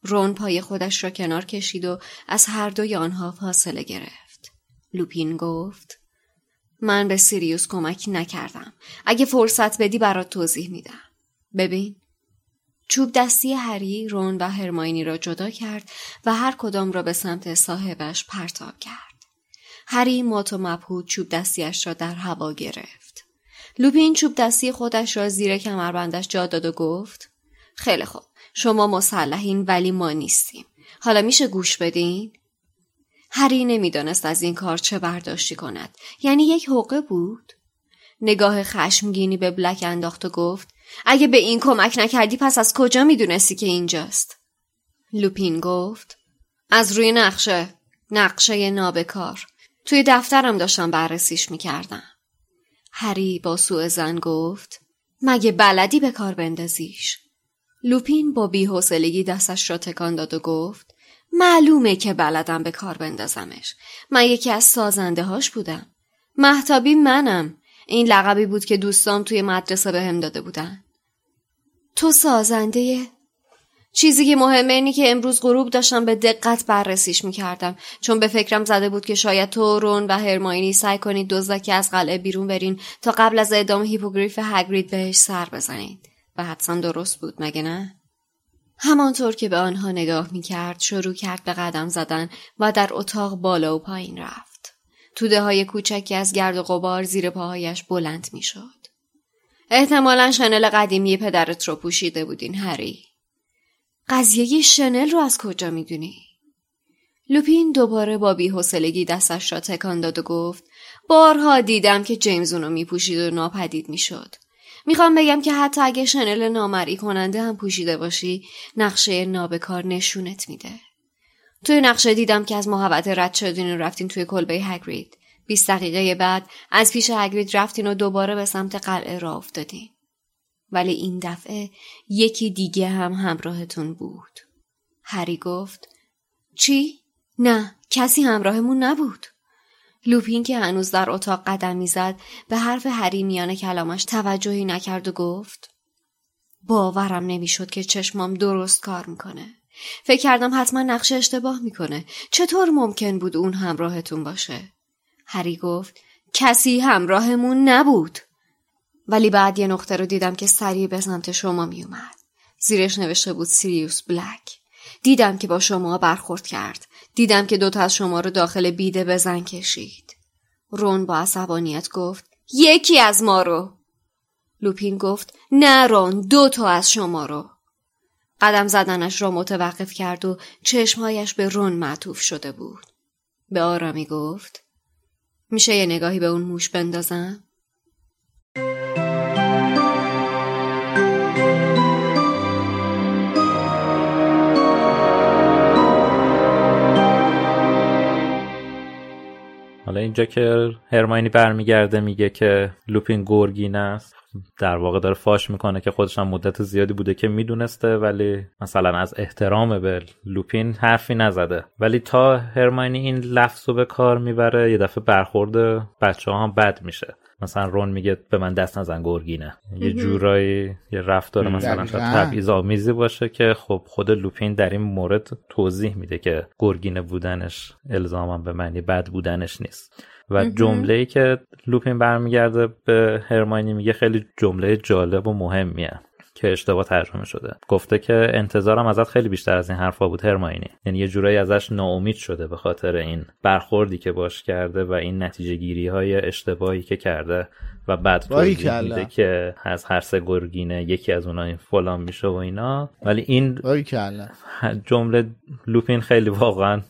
رون پای خودش را کنار کشید و از هر دوی آنها فاصله گرفت. لوپین گفت من به سیریوس کمک نکردم. اگه فرصت بدی برات توضیح میدم. ببین. چوب دستی هری، رون و هرماینی را جدا کرد و هر کدام را به سمت صاحبش پرتاب کرد. هری مات و مبهود چوب دستیش را در هوا گرفت. لوپین چوب دستی خودش را زیر کمربندش جا داد و گفت خیلی خوب شما مسلحین ولی ما نیستیم. حالا میشه گوش بدین؟ هری نمی‌دانست از این کار چه برداشتی کند. یعنی یک حقه بود؟ نگاه خشمگینی به بلک انداخت و گفت اگه به این کمک نکردی پس از کجا می‌دونستی که اینجاست؟ لوپین گفت از روی نقشه نقشه نابکار. توی دفترم داشتم بررسیش می‌کردم. هری با سوء زن گفت مگه بلدی به کار بندازیش؟ لوپین با بیحوصلگی دستش را تکان داد و گفت معلومه که بلدم به کار بندازمش. من یکی از سازنده هاش بودم. محتابی منم. این لقبی بود که دوستام توی مدرسه به هم داده بودن. تو سازنده چیزی که مهمه اینی که امروز غروب داشتم به دقت بررسیش می‌کردم. چون به فکرم زده بود که شاید تو رون و هرماینی سعی کنید دزدکی از قلعه بیرون برین تا قبل از اعدام هیپوگریف هگرید بهش سر بزنید. و حدسم درست بود مگه نه؟ همانطور که به آنها نگاه می کرد شروع کرد به قدم زدن و در اتاق بالا و پایین رفت. توده های کوچکی از گرد و غبار زیر پاهایش بلند می شد. احتمالا شنل قدیمی پدرت رو پوشیده بودین هری. قضیه شنل رو از کجا می‌دونی؟ لوپین دوباره با بیحوصلگی دستش را تکان داد و گفت بارها دیدم که جیمز اونو میپوشید و ناپدید می‌شد. می‌خوام بگم که حتی اگه شنل نامرئی کننده هم پوشیده باشی نقشه نابکار نشونت میده. توی نقشه دیدم که از محوطه رد شدین و رفتین توی کلبه هگرید. 20 دقیقه بعد از پیش هگرید رفتین و دوباره به سمت قلعه را افتادین. ولی این دفعه یکی دیگه هم همراهتون بود. هری گفت چی؟ نه کسی همراهمون نبود. لوپین که هنوز در اتاق قدم می‌زد به حرف هری میان کلامش توجهی نکرد و گفت باورم نمی‌شد که چشمام درست کار می‌کنه فکر کردم حتما نقشه اشتباه می‌کنه چطور ممکن بود اون همراهتون باشه هری گفت کسی همراهمون نبود ولی بعد یه نقطه رو دیدم که سریع به سمت شما می اومد. زیرش نوشته بود سیریوس بلک. دیدم که با شما برخورد کرد. دیدم که دوتا از شما رو داخل بیده بزن کشید. رون با عصبانیت گفت یکی از ما رو. لوپین گفت نه رون دو تا از شما رو. قدم زدنش را متوقف کرد و چشمهایش به رون معطوف شده بود. به آرامی گفت میشه یه نگاهی به اون موش بندازم؟ حالا اینجا که هرماینی برمیگرده میگه که لوپین گرگین است در واقع داره فاش می‌کنه که خودش هم مدت زیادی بوده که می‌دونسته ولی مثلا از احترام به لوپین حرفی نزده. ولی تا هرماینی این لفظ رو به کار می‌بره یه دفعه برخورد بچه ها هم بد میشه. مثلا رون میگه به من دست نزن گرگینه. یه جورایی یه رفتار مثلا تبعیض آمیزی باشه که خب خود لوپین در این مورد توضیح میده که گرگینه بودنش الزاما به معنی بد بودنش نیست. و جمله ای که لوپین برمیگرده به هرماینی میگه خیلی جمله جالب و مهمیه. که اشتباه ترجمه شده. گفته که انتظارم ازت خیلی بیشتر از این حرفا بود هرماینی. یعنی یه جورایی ازش ناامید شده به خاطر این برخوردی که باش کرده و این نتیجه گیری های اشتباهی که کرده و بعد توضیح میده که از هر سه گرگینه یکی از اونها این فلان میشه و اینا. ولی این جمله لوپین خیلی واقعا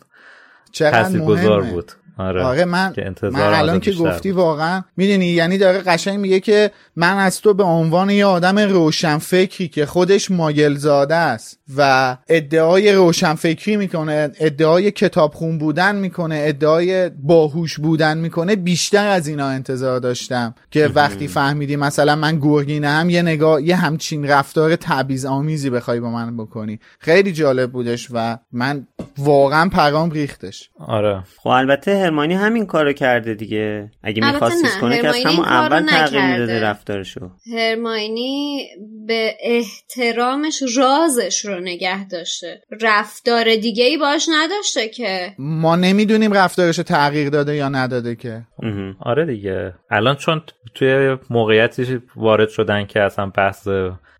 تاثیرگذار بود. آره, آره من, من الان که گفتی واقعا می‌دونی یعنی داره قشنگ میگه که من از تو به عنوان یه آدم روشنفکری که خودش ماگل زاده است و ادعای روشنفکری می‌کنه ادعای کتابخون بودن می‌کنه ادعای باهوش بودن می‌کنه بیشتر از اینا انتظار داشتم که وقتی فهمیدی مثلا من گرگینه هم یه نگاه یه همچین رفتار تبعیض آمیزی بخوای با من بکنی. خیلی جالب بودش و من واقعا پرام ریختش. آره. خب البته هرمانی همین کارو کرده دیگه. اگه میخواستیش کنه که از همون اول تغییر می‌داده رفتارشو. هرماینی به احترامش رازش رو نگه داشته. رفتار دیگه ای باش نداشته که. ما نمی‌دونیم رفتارش تغییر داده یا نداده که. آره دیگه. الان چون توی موقعیتی وارد شدن که اصلا بحث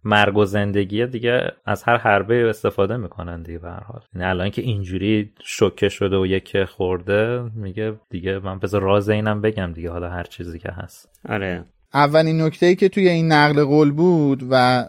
مرگ و زندگی دیگه از هر حربه استفاده می‌کنن دیگه به حال. یعنی الان که اینجوری شوکه شده و یک خورده میگه دیگه من بذار راز اینم بگم دیگه حالا هر چیزی که هست. آره. اولین نکته ای که توی این نقل قول بود و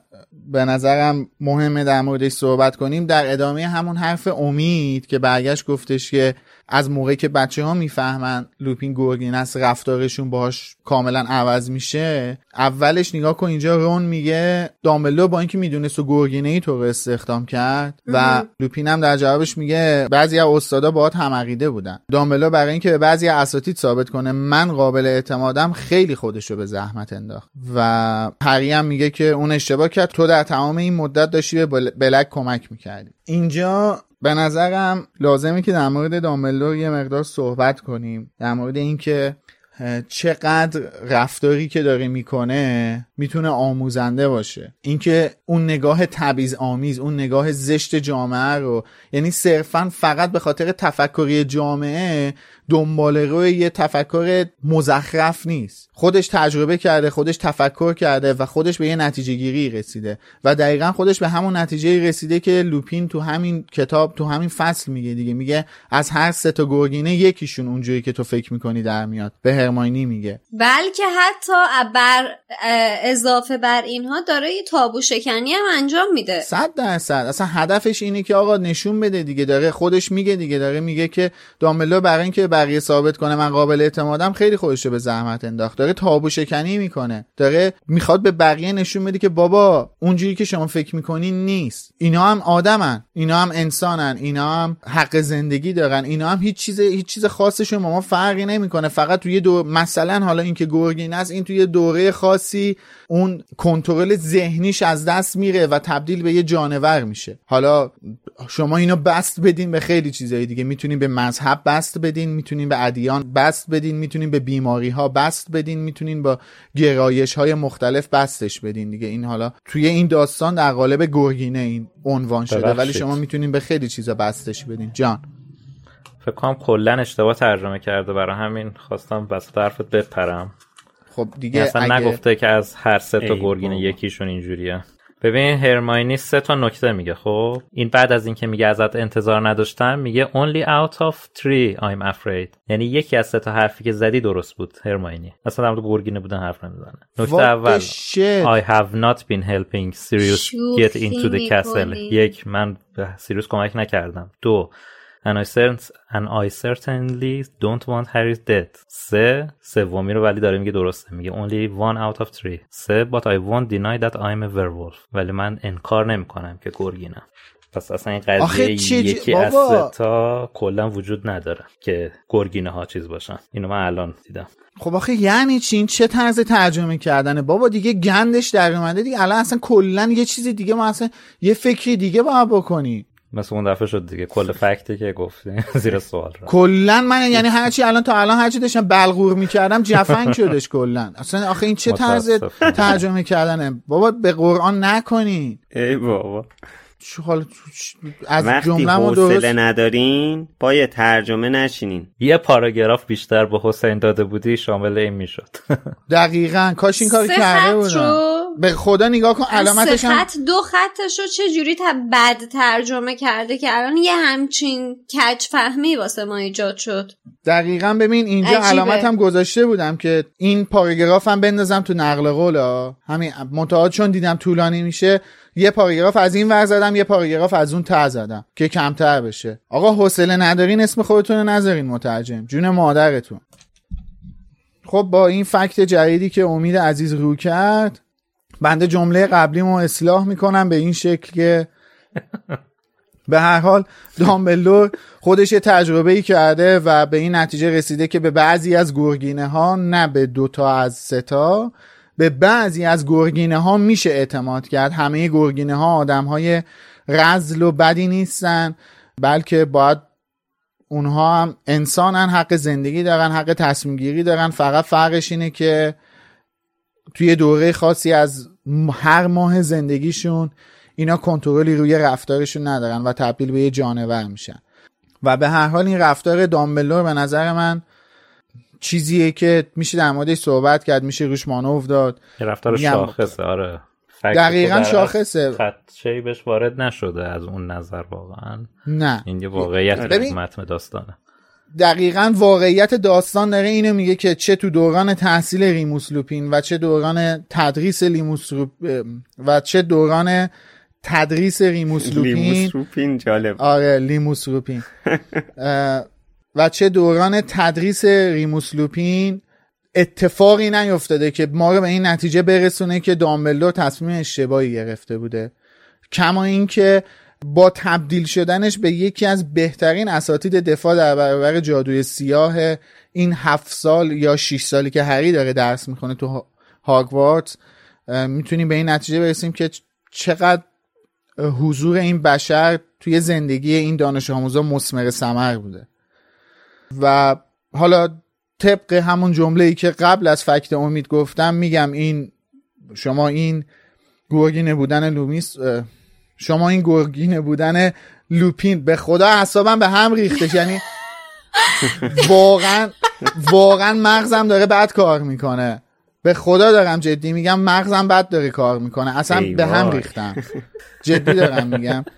به نظرم مهمه در موردش صحبت کنیم در ادامه همون حرف امید که برگشت گفتش که از موقعی که بچه ها می‌فهمن لوپین گورگین است رفتارشون باهاش کاملا عوض میشه اولش نگاه کن اینجا رون میگه دامبلو با اینکه می‌دونست و گورگینه ای تو استخدام کرد و لوپین هم در جوابش میگه بعضی از استادا باهات هم عقیده بودن. دامبلو برای اینکه به بعضی اساتید ثابت کنه من قابل اعتمادم خیلی خودشو به زحمت انداخت. و هری هم میگه که اون اشتباه کرد. تو در تمام این مدت داشتی به بلک کمک می‌کردی. اینجا به نظرم لازمه که در مورد دامبلدور یه مقدار صحبت کنیم. در مورد اینکه چقدر رفتاری که داره می‌کنه می‌تونه آموزنده باشه. اینکه اون نگاه تبعیض آمیز اون نگاه زشت جامعه رو یعنی صرفا فقط به خاطر تفکری جامعه دنبال روی یه تفکر مزخرف نیست. خودش تجربه کرده خودش تفکر کرده و خودش به یه نتیجه گیری رسیده. و دقیقا خودش به همون نتیجه رسیده که لوپین تو همین کتاب تو همین فصل میگه دیگه. میگه از هر سه تا گرگینه یکیشون اونجوری که تو فکر می‌کنی در میاد. به هرماینی میگه. بلکه حتی بر اضافه بر اینها داره یه تابو شکنی هم انجام میده. صد درصد. اصلا هدفش اینه که آقا نشون بده دیگه. داره خودش میگه دیگه. داره میگه که داملو برای اینکه بقیه ثابت کنه من قابل اعتمادم خیلی خودش رو به زحمت انداخت. داره تابو شکنی می‌کنه. داره می‌خواد به بقیه نشون بده که بابا اونجوری که شما فکر می‌کنین نیست. اینا هم آدمن. اینا هم انسانن. اینا هم حق زندگی دارن. اینا هم هیچ چیز هیچ چیز خاصشون ما فرقی نمی‌کنه. فقط توی دو مثلا حالا اینکه گرگین است این توی دوره خاصی اون کنترل ذهنیش از دست میره و تبدیل به یه جانور میشه. حالا شما اینو بست بدین به خیلی چیزایی دیگه. می‌تونین به مذهب بست بدین. می‌تونین به ادیان بست بدین می‌تونین به بیماری ها بست بدین می‌تونین با گرایش های مختلف بستش بدین. دیگه این حالا توی این داستان در قالب گرگینه این عنوان شده. ولی شما می‌تونین به خیلی چیزا بستش بدین. جان. فکر کنم کلا اشتباه ترجمه کرده. برای همین خواستم بس طرفت بپرم. خب دیگه اصلا اگه... نگفته که از هر سه تا ای گرگین بابا. یکیشون اینجوریه. ببین هرماینی سه تا نکته میگه خب؟ این بعد از اینکه میگه ازت انتظار نداشتم میگه only out of three I'm afraid. یعنی یکی از سه تا حرفی که زدی درست بود هرماینی. اصلا در مورد گرگینه بودن حرف نمی‌زنه. نکته اول shit؟ I have not been helping Sirius get into the castle. یک من به سیریوس کمک نکردم. دو and I, cert- and I certainly don't want Harry dead سه سومی رو ولی داره میگه درسته. میگه only one out of three. سه but I won't deny that I'm a werewolf. ولی من انکار نمی‌کنم که گرگینم. پس اصلا این قضیه یکی از بابا. سه تا کلا وجود نداره که گرگینه ها چیز باشن. اینو من الان دیدم. خب آخه یعنی چی؟ این چه طرز ترجمه کردنه؟ بابا دیگه گندش در اومده. دیگه الان اصلا کلا یه چیز دیگه ما اصلا یه فکری دیگه باید بکنی. مثل اون دفعه شد دیگه. کل فکتی که گفتی. زیر سوال رو کلا من یعنی هرچی الان تا الان هرچی داشتم بلغور می‌کردم جفنگ شدش کلا اصلا آخه این چه طرز. ترجمه کردنه؟ بابا به قرآن نکنی ای بابا. چه حالا چ- از وقتی جمله درست حوصله ندارین با یه ترجمه نشینین. یه پاراگراف بیشتر به حسین داده بودی شامل این می‌شد. دقیقا. کاش این کار سه کرده بودم. به خدا نگاه کن علامتش هم خط دو خطش رو چه جوری تا بد ترجمه کرده که الان یه همچین کج فهمی واسه ما ایجاد شد؟ دقیقا ببین اینجا عجیبه. علامت هم گذاشته بودم که این پاراگراف هم بندازم تو نقل قول ها. همین منتها چون دیدم طولانی میشه یه پاراگراف از این ور زدم یه پاراگراف از اون ته زدم که کمتر بشه. آقا حوصله ندارین اسم خودتون نذارین مترجم. جون مادرتون. خب با این فکت جدیدی که امید عزیز رو کرد بنده جمله قبلیمو اصلاح می‌کنم به این شکل که به هر حال دامبلور خودش یه تجربه ای کرده و به این نتیجه رسیده که به بعضی از گرگینه ها نه به دوتا از سه تا به بعضی از گرگینه ها میشه اعتماد کرد. همه گرگینه ها آدم های رزل و بدی نیستن بلکه باید اونها هم انسانن حق زندگی دارن حق تصمیم گیری دارن. فقط فرقش اینه که توی دوره خاصی از هر ماه زندگیشون اینا کنترلی روی رفتارشون ندارن و تبدیل به یه جانور میشن. و به هر حال این رفتار دامبلور به نظر من چیزیه که میشه در موردش صحبت کرد میشه روش مانور داد رفتار شاخصه آره. دقیقاً شاخصه. خدشه‌ای بهش وارد نشده از اون نظر واقعا. نه. این یه واقعیت ببین- متن داستانه. دقیقا واقعیت داستان داره اینو میگه که چه تو دوران تحصیل ریموس لوپین و چه دوران تدریس لیموس روپ- و چه دوران تدریس ریموس لوپین. لیموس روپین جالب. آره لیموس روپین و چه دوران تدریس ریموس لوپین اتفاقی نیفتاده که ما رو به این نتیجه برسونه که دامبلدور تصمیم اشتباهی گرفته بوده. کما اینکه با تبدیل شدنش به یکی از بهترین اساتید دفاع در برابر جادوی سیاه این هفت سال یا شیش سالی که هری داره درس می‌کنه تو ها- هاگوارتس اه، می‌تونیم به این نتیجه برسیم که چقدر حضور این بشر توی زندگی این دانش آموزا مسمر ثمر بوده. و حالا طبق همون جمله ای که قبل از fact امید گفتم میگم این شما این گرگینه بودن لومیس شما این گرگینه بودن لوپین به خدا اعصابم به هم ریختش. یعنی واقعا واقعا مغزم داره بد کار می‌کنه. به خدا دارم جدی میگم مغزم بد داره کار می‌کنه. اصلا به هم. ریختم. جدی دارم میگم.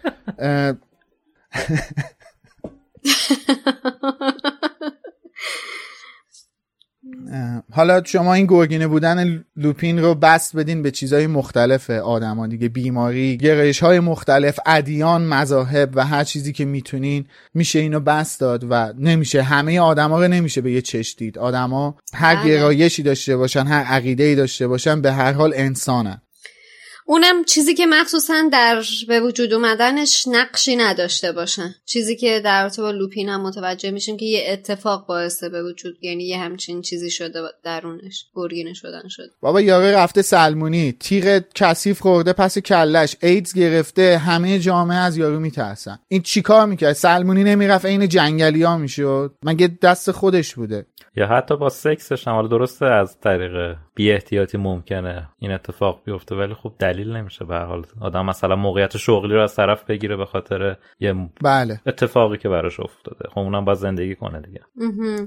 حالا شما این گرگینه بودن لوپین رو بست بدین به چیزهای مختلف آدما دیگه بیماری گرایش های مختلف ادیان مذاهب و هر چیزی که می‌تونین میشه اینو بست داد و نمیشه. همه آدما رو نمیشه به یه چش دید. آدما هر بله. گرایشی داشته باشن هر عقیده ای داشته باشن به هر حال انسانن. اونم چیزی که مخصوصا در به وجود اومدنش نقشی نداشته باشن. چیزی که در رابطه با لوپین هم متوجه میشیم که یه اتفاق باعث به وجود یعنی یه همچین چیزی شده درونش گرگینه شدن شده. بابا یاره رفته سلمونی تیغ کثیف خورده پس کلش ایدز گرفته همه جامعه از یارو میترسن. این چیکار می‌کرد؟ سلمونی نمی‌رفت عین جنگلی ها می‌شد؟ مگه دست خودش بوده؟ یا حتی با سکسش هم حالا درسته از طریق بی احتیاطی ممکنه این اتفاق بیفته ولی خب دلیل نمیشه به هر حال. آدم مثلا موقعیت شغلی رو از طرف بگیره به خاطر یه بله. اتفاقی که براش افتاده. خب اونم باید زندگی کنه دیگه.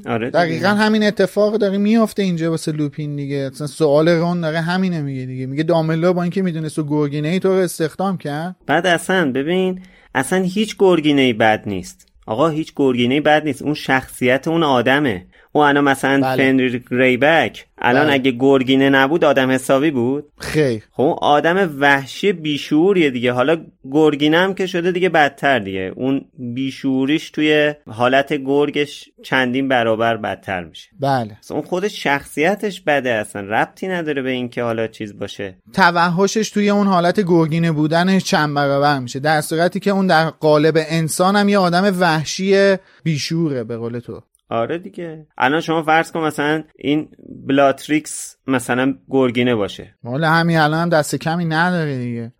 آره دیگه. دقیقا همین اتفاق داره میفته اینجا واسه لوپین دیگه. اصلا سوال رون داره همینه میگه دیگه. میگه داملو با اینکه می‌دونست و گورگینه ای تو رو استخدام کرد. بعد اصلا ببین اصلا هیچ گرگینه بد نیست. آقا هیچ گرگینه بد نیست. اون شخصیت اون آدمه. او الان مثلا بله. فنریک ریبک الان بله. اگه گرگینه نبود آدم حسابی بود. خیر. خب اون آدم وحشی بیشوریه دیگه. حالا گرگینه هم که شده دیگه بدتر دیگه. اون بیشوریش توی حالت گرگش چندین برابر بدتر میشه. بله. اون خودش شخصیتش بده اصلا. ربطی نداره به اینکه حالا چیز باشه. توحشش توی اون حالت گرگینه بودنش چند برابر میشه. در صورتی که اون در قالب انسان هم یه آدم وحشی بیشعوره به قول تو. آره دیگه. الان شما فرض کن مثلا این بلاتریکس مثلا گرگینه باشه. حالا همین الان هم دست کمی نداره دیگه.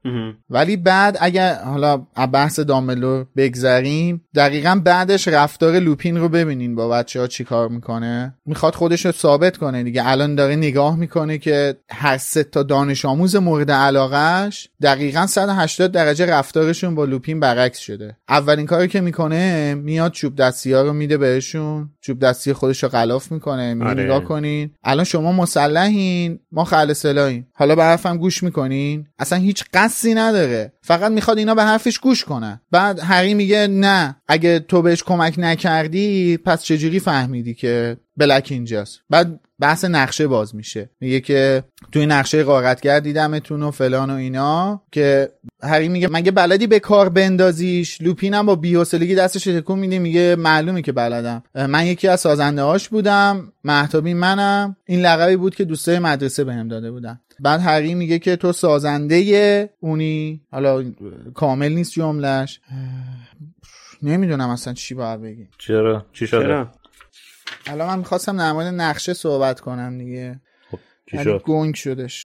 ولی بعد اگر حالا بحث دامبلدور بگذریم دقیقا بعدش رفتار لوپین رو ببینین با بچه ها چی کار می‌کنه. می‌خواد خودش رو ثابت کنه دیگه. الان داره نگاه می‌کنه که هر سه تا دانش آموز مورد علاقهش دقیقا 180 درجه رفتارشون با لوپین برعکس شده. اولین کاری که می‌کنه میاد چوب دستی ها رو میده بهشون. چوب دستی خودش رو غلاف می‌کنه. میگه آره. نگاه کنین. الان شما مسلحین. ما خل سلاحیم حالا به حرفم گوش می‌کنین؟ اصلا هیچ قصدی نداره. فقط می‌خواد اینا به حرفش گوش کنن. بعد هری میگه نه اگه تو بهش کمک نکردی پس چجوری فهمیدی که بلک اینجاست بعد بحث نقشه باز میشه. میگه که توی نقشه قارتگر دیدمتون و فلان و اینا که هری میگه مگه بلدی به کار بندازیش؟ لوپین هم با بی‌حوصلگی دستش رو تکون میده میگه معلومه که بلدم. من یکی از سازنده هاش بودم محتابی منم. این لقبی بود که دوستای مدرسه بهم داده بودن. بعد هری میگه که تو سازنده اونی. حالا کامل نیست جملش نمی‌دونم اصلا چی باید بگیم. چرا؟ چی شده؟ چرا؟ الان من می‌خواستم در مورد نقشه صحبت کنم دیگه. شد؟ گنگ شدش.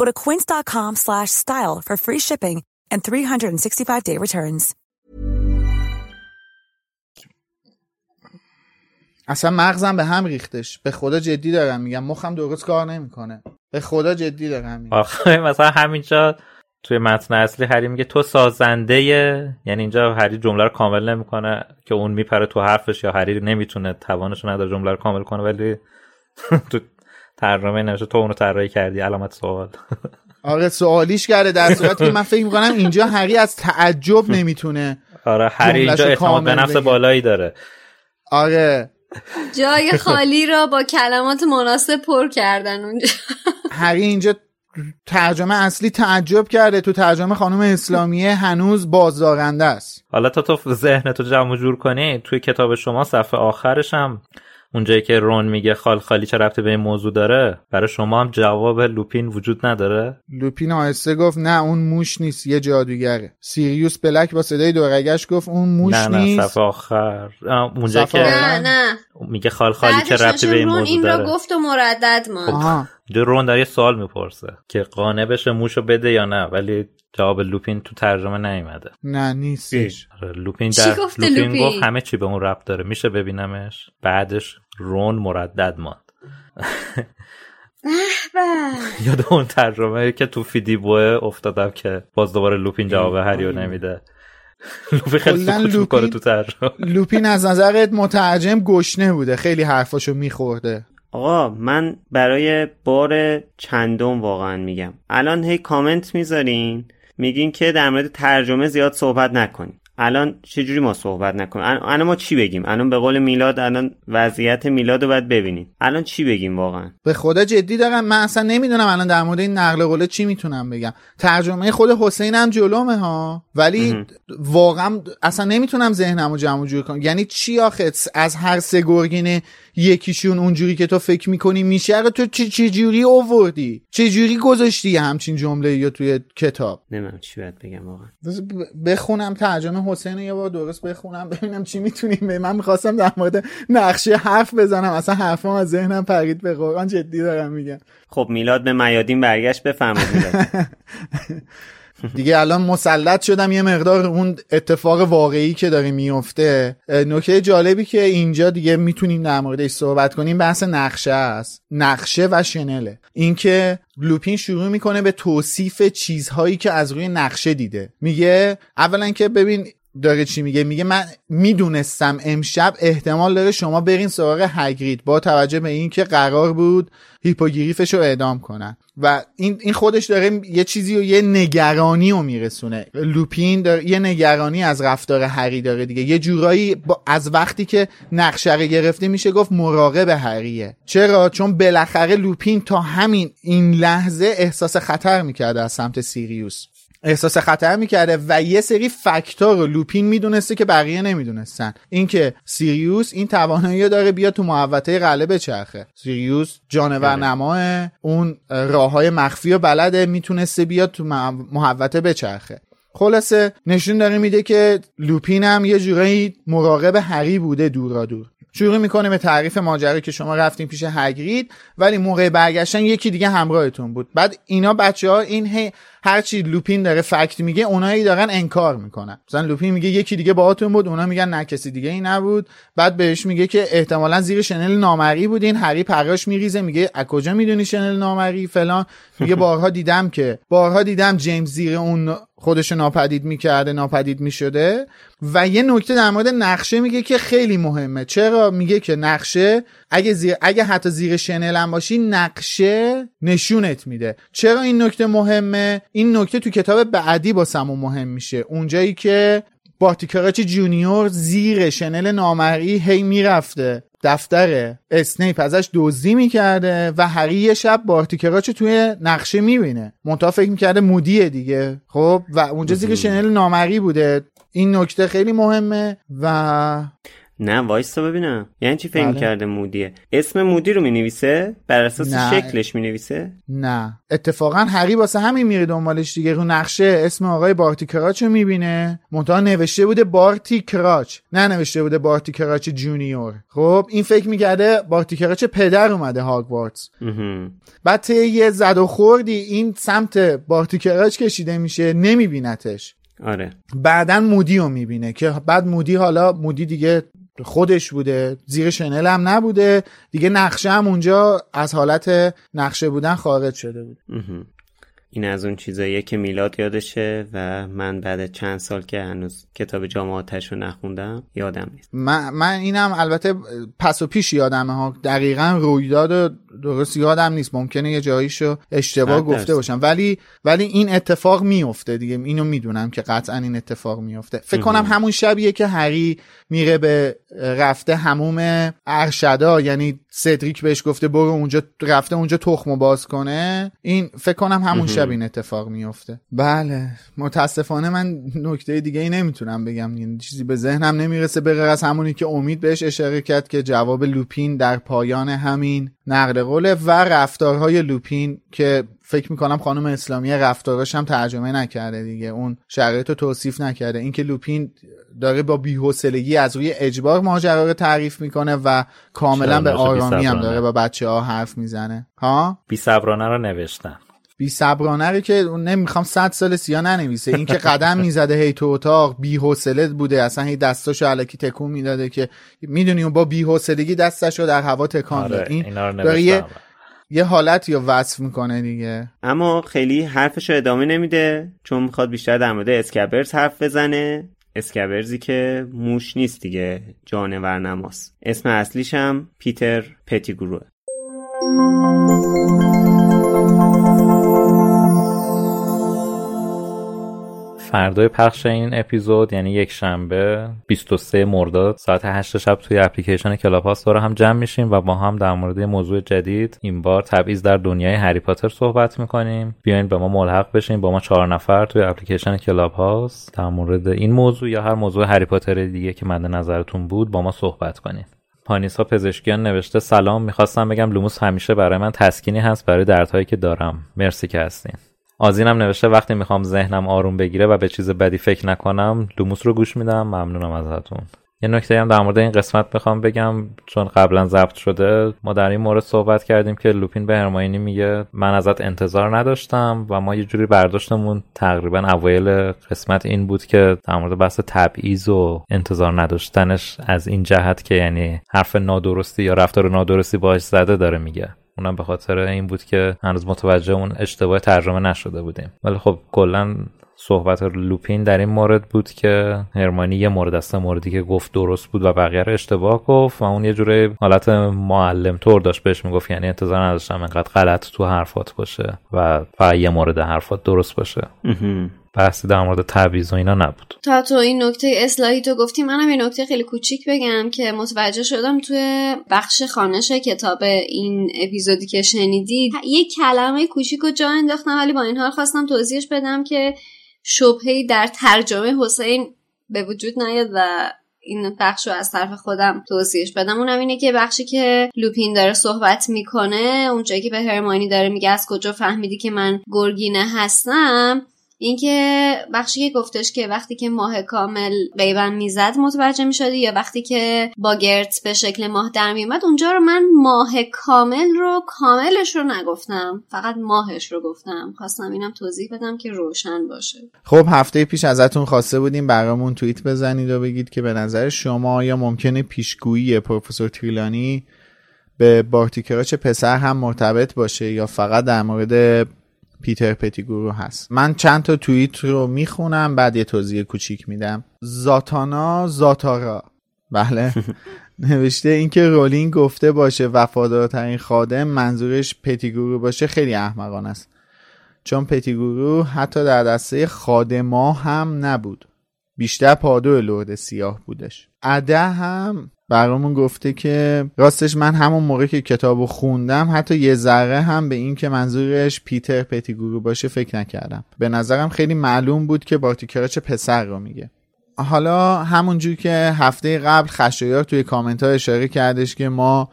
Go to quince.com slash style for free shipping and 365-day returns. اصلا مغزم به هم ریختش. به خدا جدی دارم میگم. مخم درست کار نمی‌کنه. به خدا جدی دارم میگم. آخه مثلا همینجا توی متن اصلی هری میگه تو سازنده یعنی اینجا هری جمله رو کامل نمی‌کنه که اون میپره تو حرفش یا هری نمی‌تونه توانش رو نداره جمله رو کامل کنه ولی تو ترجمه نمیشه تو اونو طراحی کردی علامت سوال. آره سوالیش کرده در صورتی که من فکر می‌کنم اینجا هری از تعجب نمی‌تونه آره هری اینجا اعتماد به نفس. بالایی داره. آره جای خالی را با کلمات مناسب پر کردن اونجا. هری اینجا ترجمه اصلی تعجب کرده تو ترجمه خانم اسلامیه هنوز بازدارنده است. حالا تا تو ذهن تو جمع جور کنی توی کتاب شما صفحه آخرش هم اونجایی که رون میگه خال خالی چه ربطی به این موضوع داره برای شما هم جواب لوپین وجود نداره؟ لوپین آهسته گفت نه اون موش نیست یه جادوگره. سیریوس بلک با صدای دورگش گفت اون موش نه نه نیست. صفحه آخر. اونجا که. نه نه. میگه خال خالی چه ربطی به این موضوع این داره. را گفت و مردد ماند. اینجا رون در یه سوال می‌پرسه که قانع بشه موشو بده یا نه ولی جواب لوپین تو ترجمه نیومده. نه نیستش. آره، لوپین چی در گفته لوپین لوپین؟ گفت همه چی به اون ربط داره میشه ببینمش؟ بعدش رون مردد ماند. یاد اون ترجمه که تو فیدی بوه افتادم که باز دوباره لوپین جواب هریو نمیده. لوپین خیلی لوپین- تو ترجمه. لوپین از نظرت مترجم گشنه بوده خیلی حرفاشو میخورده. آقا من برای بار چندم واقعا میگم. الان هی کامنت می‌ذارین میگین که در مورد ترجمه زیاد صحبت نکنیم. الان چجوری ما صحبت نکنیم؟ الان ما چی بگیم؟ الان به قول میلاد الان وضعیت میلاد رو باید ببینیم. الان چی بگیم واقعا؟ به خدا جدی دارم. من اصلا نمی‌دونم الان در مورد این نقل قوله چی می‌تونم بگم. ترجمه خود حسین هم جلومه ها. ولی واقعا اصلا نمی‌تونم ذهنم رو جمع و جور کنم. یعنی چی آخه؟ از هر سه گرگین یکیشون اونجوری که تو فکر می‌کنی میشه. رو تو چه چه جوری اووردی چه جوری گذاشتی همچین جمله یا توی کتاب؟ نمی‌دونم چی باید بگم واقعا. بخونم ترجمه حسین یه بار درست بخونم ببینم چی می‌تونیم به من می‌خواستم در مورد نقشه حرف بزنم. اصلا حرفم از ذهنم پرید به قرآن جدی دارم میگم. خب میلاد به میادین برگشت میلاد. دیگه الان مسلط شدم یه مقدار اون اتفاق واقعی که داره میفته. نکته جالبی که اینجا دیگه می‌تونیم در موردش صحبت کنیم بحث نقشه است. نقشه و شنله. اینکه لوپین شروع می‌کنه به توصیف چیزهایی که از روی نقشه دیده. میگه اولا که ببین داره چی میگه؟ میگه من می‌دونستم امشب احتمال داره شما برین سراغ هگرید با توجه به اینکه قرار بود هیپوگریفش رو اعدام کنن. و این این خودش داره یه چیزی و یه نگرانی رو میرسونه. لوپین داره یه نگرانی از رفتار هری داره دیگه. یه جورایی با از وقتی که نقشه گرفته میشه گفت مراقب هریه. چرا؟ چون بالاخره لوپین تا همین این لحظه احساس خطر می‌کرده از سمت سیریوس. احساس خطر می‌کرده و یه سری fact ا رو لوپین می‌دونسته که بقیه نمی‌دونستن. اینکه سیریوس این توانایی داره بیاد تو محوطه قلعه بچرخه سیریوس جانور نماه اون راه های مخفی و بلده می‌تونسته بیاد تو مح- محوطه بچرخه. خلاصه نشون داره میده که لوپین هم یه جورایی مراقب هری بوده دورا دور. شروع می‌کنه به تعریف ماجرا که شما رفتین پیش هگرید ولی موقع برگشتن یکی دیگه همراهتون بود. بعد اینا بچه ها این هی هرچی لوپین داره فکت میگه اونایی دارن انکار می‌کنن. مثلا لوپین میگه یکی دیگه باهاتون بود اونا میگن نه کسی دیگه ای نبود. بعد بهش میگه که احتمالا زیر شنل نامری بودین. هری پراش میریزه میگه از کجا می‌دونی شنل نامری؟ فلان. میگه بارها دیدم که بارها دیدم جیمز زیر اون خودش ناپدید می‌کرده ناپدید می‌شده. و یه نکته در مورد نقشه میگه که خیلی مهمه. چرا؟ میگه که نقشه اگه زیر اگه حتی زیر شنل هم باشی نقشه نشونت میده. چرا این نکته مهمه؟ این نکته تو کتاب بعدی واسمون مهم میشه. اونجایی که بارتی کراوچ جونیور زیر شنل نامری هی می‌رفته. دفتر اسنیپ ازش دزدی می‌کرده و هری یه شب بارتی کراوچ توی نقشه می‌بینه. منتها فکر می‌کرده مودیه دیگه. خب و اونجا زیر شنل نامری بوده. این نکته خیلی مهمه و نه وایستا ببینم. یعنی چی فکر بله. کرده مودیه؟ اسم مودی رو می‌نویسه؟ بر اساس نه. شکلش می‌نویسه؟ نه. اتفاقا هری واسه همین میره دنبالش دیگه. رو نقشه اسم آقای بارتی کراچ رو می‌بینه. منتها نوشته بوده بارتی کراچ. نه نوشته بوده بارتی کراچ جونیور. خب این فکر می‌کرده بارتی کراچ پدر اومده هاگوارتس. بعد طی یه زد و خوردی این سمت بارتی کراچ کشیده میشه نمیبینتش. آره. بعدا مودی رو می‌بینه که بعد مودی حالا مودی دیگه خودش بوده. زیر شنل هم نبوده. دیگه نقشه هم اونجا از حالت نقشه بودن خارج شده بود. این از اون چیزاییه که میلاد یادشه و من بعد چند سال که هنوز کتاب جام آتش رو نخوندم یادم نیست. من, من اینم البته پس و پیش یادمه ها. دقیقا رویداد رو درست یادم نیست ممکنه یه جاییشو اشتباه گفته. باشم. ولی ولی این اتفاق میفته دیگه. اینو می‌دونم که قطعا این اتفاق میفته. فکر کنم همون شبیه که هری میره به رفته هموم ارشدا یعنی سدریک بهش گفته برو اونجا رفته اونجا تخمو باز کنه. این فکر کنم همون شب این اتفاق میفته. بله. متاسفانه من نکته دیگه ای نمی‌تونم بگم. یعنی چیزی به ذهنم نمی‌رسه. به غیر از همونی که امید بهش اشاره کرد که جواب لوپین در پایان همین. نقل قوله و رفتارهای لوپین که فکر می‌کنم خانم اسلامی رفتاراش هم ترجمه نکرده دیگه اون شرایط رو توصیف نکرده. اینکه لوپین داره با بی‌حوصلگی از روی اجبار ماجرا رو تعریف می‌کنه و کاملا به آرامی هم داره با بچه ها حرف می‌زنه. ها؟ بی صبرانه رو نوشتن. بی صبرانه رو که نمی‌خوام صد سال سیا ننویسه. این که قدم می‌زده هی تو اتاق بی حوصله بوده. اصلا هی دستاشو علکی تکون می‌داده که می‌دونی اون با بی حوصلگی دستاشو در هوا تکان آره داد این داره یه, یه حالتی رو وصف می‌کنه دیگه. اما خیلی حرفش رو ادامه نمیده چون می‌خواد بیشتر در مورد اسکبرز حرف بزنه. اسکبرزی که موش نیست دیگه جانور نماست اسم اصلیش هم پیتر پتیگروه. فردای پخش این اپیزود یعنی یک شنبه 23 مرداد ساعت 8 شب توی اپلیکیشن Clubhouse دور هم جمع میشیم و با هم در مورد موضوع جدید این بار تبعیض در دنیای هری پاتر صحبت می‌کنیم. بیاین به ما ملحق بشین با ما چهار نفر توی اپلیکیشن Clubhouse در مورد این موضوع یا هر موضوع هری پاتر دیگه که مد نظرتون بود با ما صحبت کنیم پانیسا پزشکیان نوشته سلام می‌خواستم بگم لوموس همیشه برای من تسکینی هست برای دردهایی که دارم. مرسی که هستین. آزینم نوشته وقتی می‌خوام ذهنم آروم بگیره و به چیز بدی فکر نکنم لوموس رو گوش میدم. ممنونم ازتون. یه نکته هم در مورد این قسمت می‌خوام بگم. چون قبلا ضبط شده ما در این مورد صحبت کردیم که لوپین به هرماینی میگه من ازت انتظار نداشتم و ما یه جوری برداشتمون. تقریبا اوایل قسمت این بود که در مورد بحث تبعیض و انتظار نداشتنش از این جهت که یعنی حرف نادرستی یا رفتار نادرستی باش زده داره میگه. اونم به خاطر این بود که هنوز متوجه اون اشتباه ترجمه نشده بودیم. ولی خب کلا صحبت لوپین در این مورد بود که هرمانی یه مورد است موردی که گفت درست بود و بقیه رو اشتباه گفت و اون یه جوری حالت معلم طور داشت بهش می‌گفت یعنی انتظار نداشتم انقدر غلط تو حرفات باشه و فقط یه مورد حرفات درست باشه. بحثی در مورد تبعیض و اینا نبود. تا تو این نکته اصلاحی تو گفتی منم یه نکته خیلی کوچیک بگم که متوجه شدم توی بخش خانش کتاب این اپیزودی که شنیدید یه کلمه کوچیک رو جا انداختم ولی با این حال خواستم توضیحش بدم که شبهی در ترجمه حسین به وجود نیاد و این بخش رو از طرف خودم توضیحش بدم. اونم اینه که بخشی که لوپین داره صحبت می‌کنه اونجایی که به هرمانی داره میگه از کجا فهمیدی که من گرگینه هستم اینکه بخشی که گفتش که وقتی که ماه کامل بیبن می‌زد متوجه می‌شدی یا وقتی که با گرت به شکل ماه در میومد اونجا رو من ماه کامل رو کاملش رو نگفتم. فقط ماهش رو گفتم. خواستم اینم توضیح بدم که روشن باشه. خب هفته پیش ازتون خواسته بودیم برامون توییت بزنید و بگید که به نظر شما یا ممکنه پیشگویی پروفسور تریلانی به بارتیکراچ پسر هم مرتبط باشه یا فقط در مورد پیتر پتیگورو هست. من چند تا توییت رو می‌خونم بعد یه توضیح کوچیک میدم. زاتانا زاتارا. بله. نوشته اینکه رولینگ گفته باشه وفادارترین خادم منظورش پتیگورو باشه خیلی احمقانه است. چون پتیگرو حتی در دسته خادما هم نبود. بیشتر پادو لرد سیاه بودش. اده هم برامون گفته که راستش من همون موقع که کتابو خوندم حتی یه ذره هم به این که منظورش پیتر پتیگرو باشه فکر نکردم. به نظرم خیلی معلوم بود که بارتی کراوچ پسر رو میگه. حالا همونجور که هفته قبل خشایار توی کامنت ها اشاره کردش که ما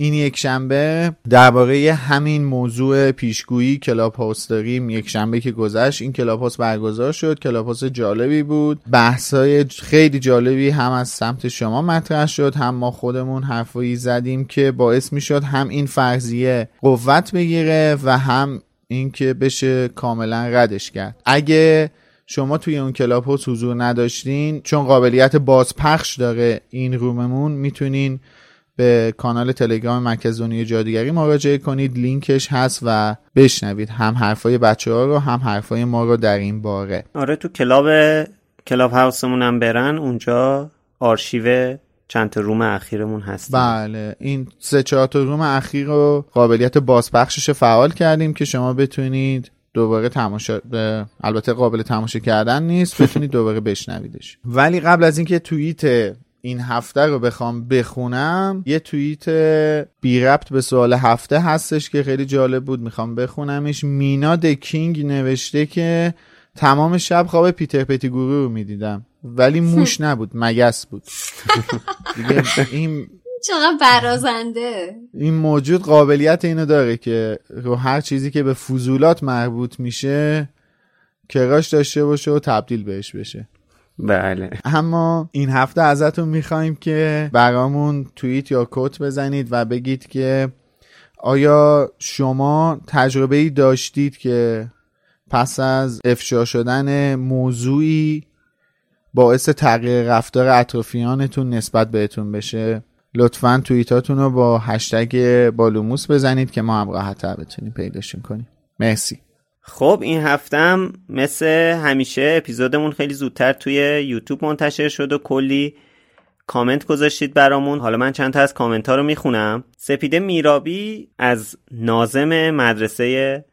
این یک شنبه درباره همین موضوع پیشگویی Clubhouse داریم. یک شنبه که گذشت این Clubhouse برگزار شد. Clubhouse جالبی بود. بحثای خیلی جالبی هم از سمت شما مطرح شد. هم ما خودمون حرفایی زدیم که باعث می شد هم این فرضیه قوت بگیره و هم اینکه بشه کاملا ردش کرد. اگه شما توی اون Clubhouse حضور نداشتین چون قابلیت بازپخش داره این room مون می‌تونین به کانال تلگرام مرکز دنیای جادوگری مراجعه کنید. لینکش هست و بشنوید. هم حرفای بچه ها رو هم حرفای ما رو در این باره. آره تو club Clubhouse مون هم برن. اونجا آرشیو چند تا room اخیرمون هست بله. این سه چهار تا room اخیر رو قابلیت بازپخشش فعال کردیم که شما بتونید دوباره تماشا البته قابل تماشا کردن نیست. بتونید دوباره بشنویدش. ولی قبل از اینکه توییت این هفته رو بخوام بخونم یه توییت بی ربط به سوال هفته هستش که خیلی جالب بود می‌خوام بخونمش. مینا کینگ نوشته که تمام شب خواب پیتر پتیگورو رو می‌دیدم ولی موش نبود مگس بود. دیگه این چقدر برازنده. این موجود قابلیت اینو داره که رو هر چیزی که به فضولات مربوط میشه کراش داشته باشه و تبدیل بهش بشه. بله. اما این هفته ازتون می‌خوایم که برامون توییت یا کوت بزنید و بگید که آیا شما تجربه ای داشتید که پس از افشا شدن موضوعی باعث تغییر رفتار اطرافیانتون نسبت بهتون بشه؟ لطفا توییتاتون رو با هشتگ بالوموس بزنید که ما هم راحت بتونیم پیداشون کنیم. مرسی. خب این هفتم مثل همیشه اپیزودمون خیلی زودتر توی یوتیوب منتشر شد و کلی کامنت گذاشتید برامون. حالا من چند تا از کامنت ها رو می‌خونم. سپیده میرابی از نازم مدرسه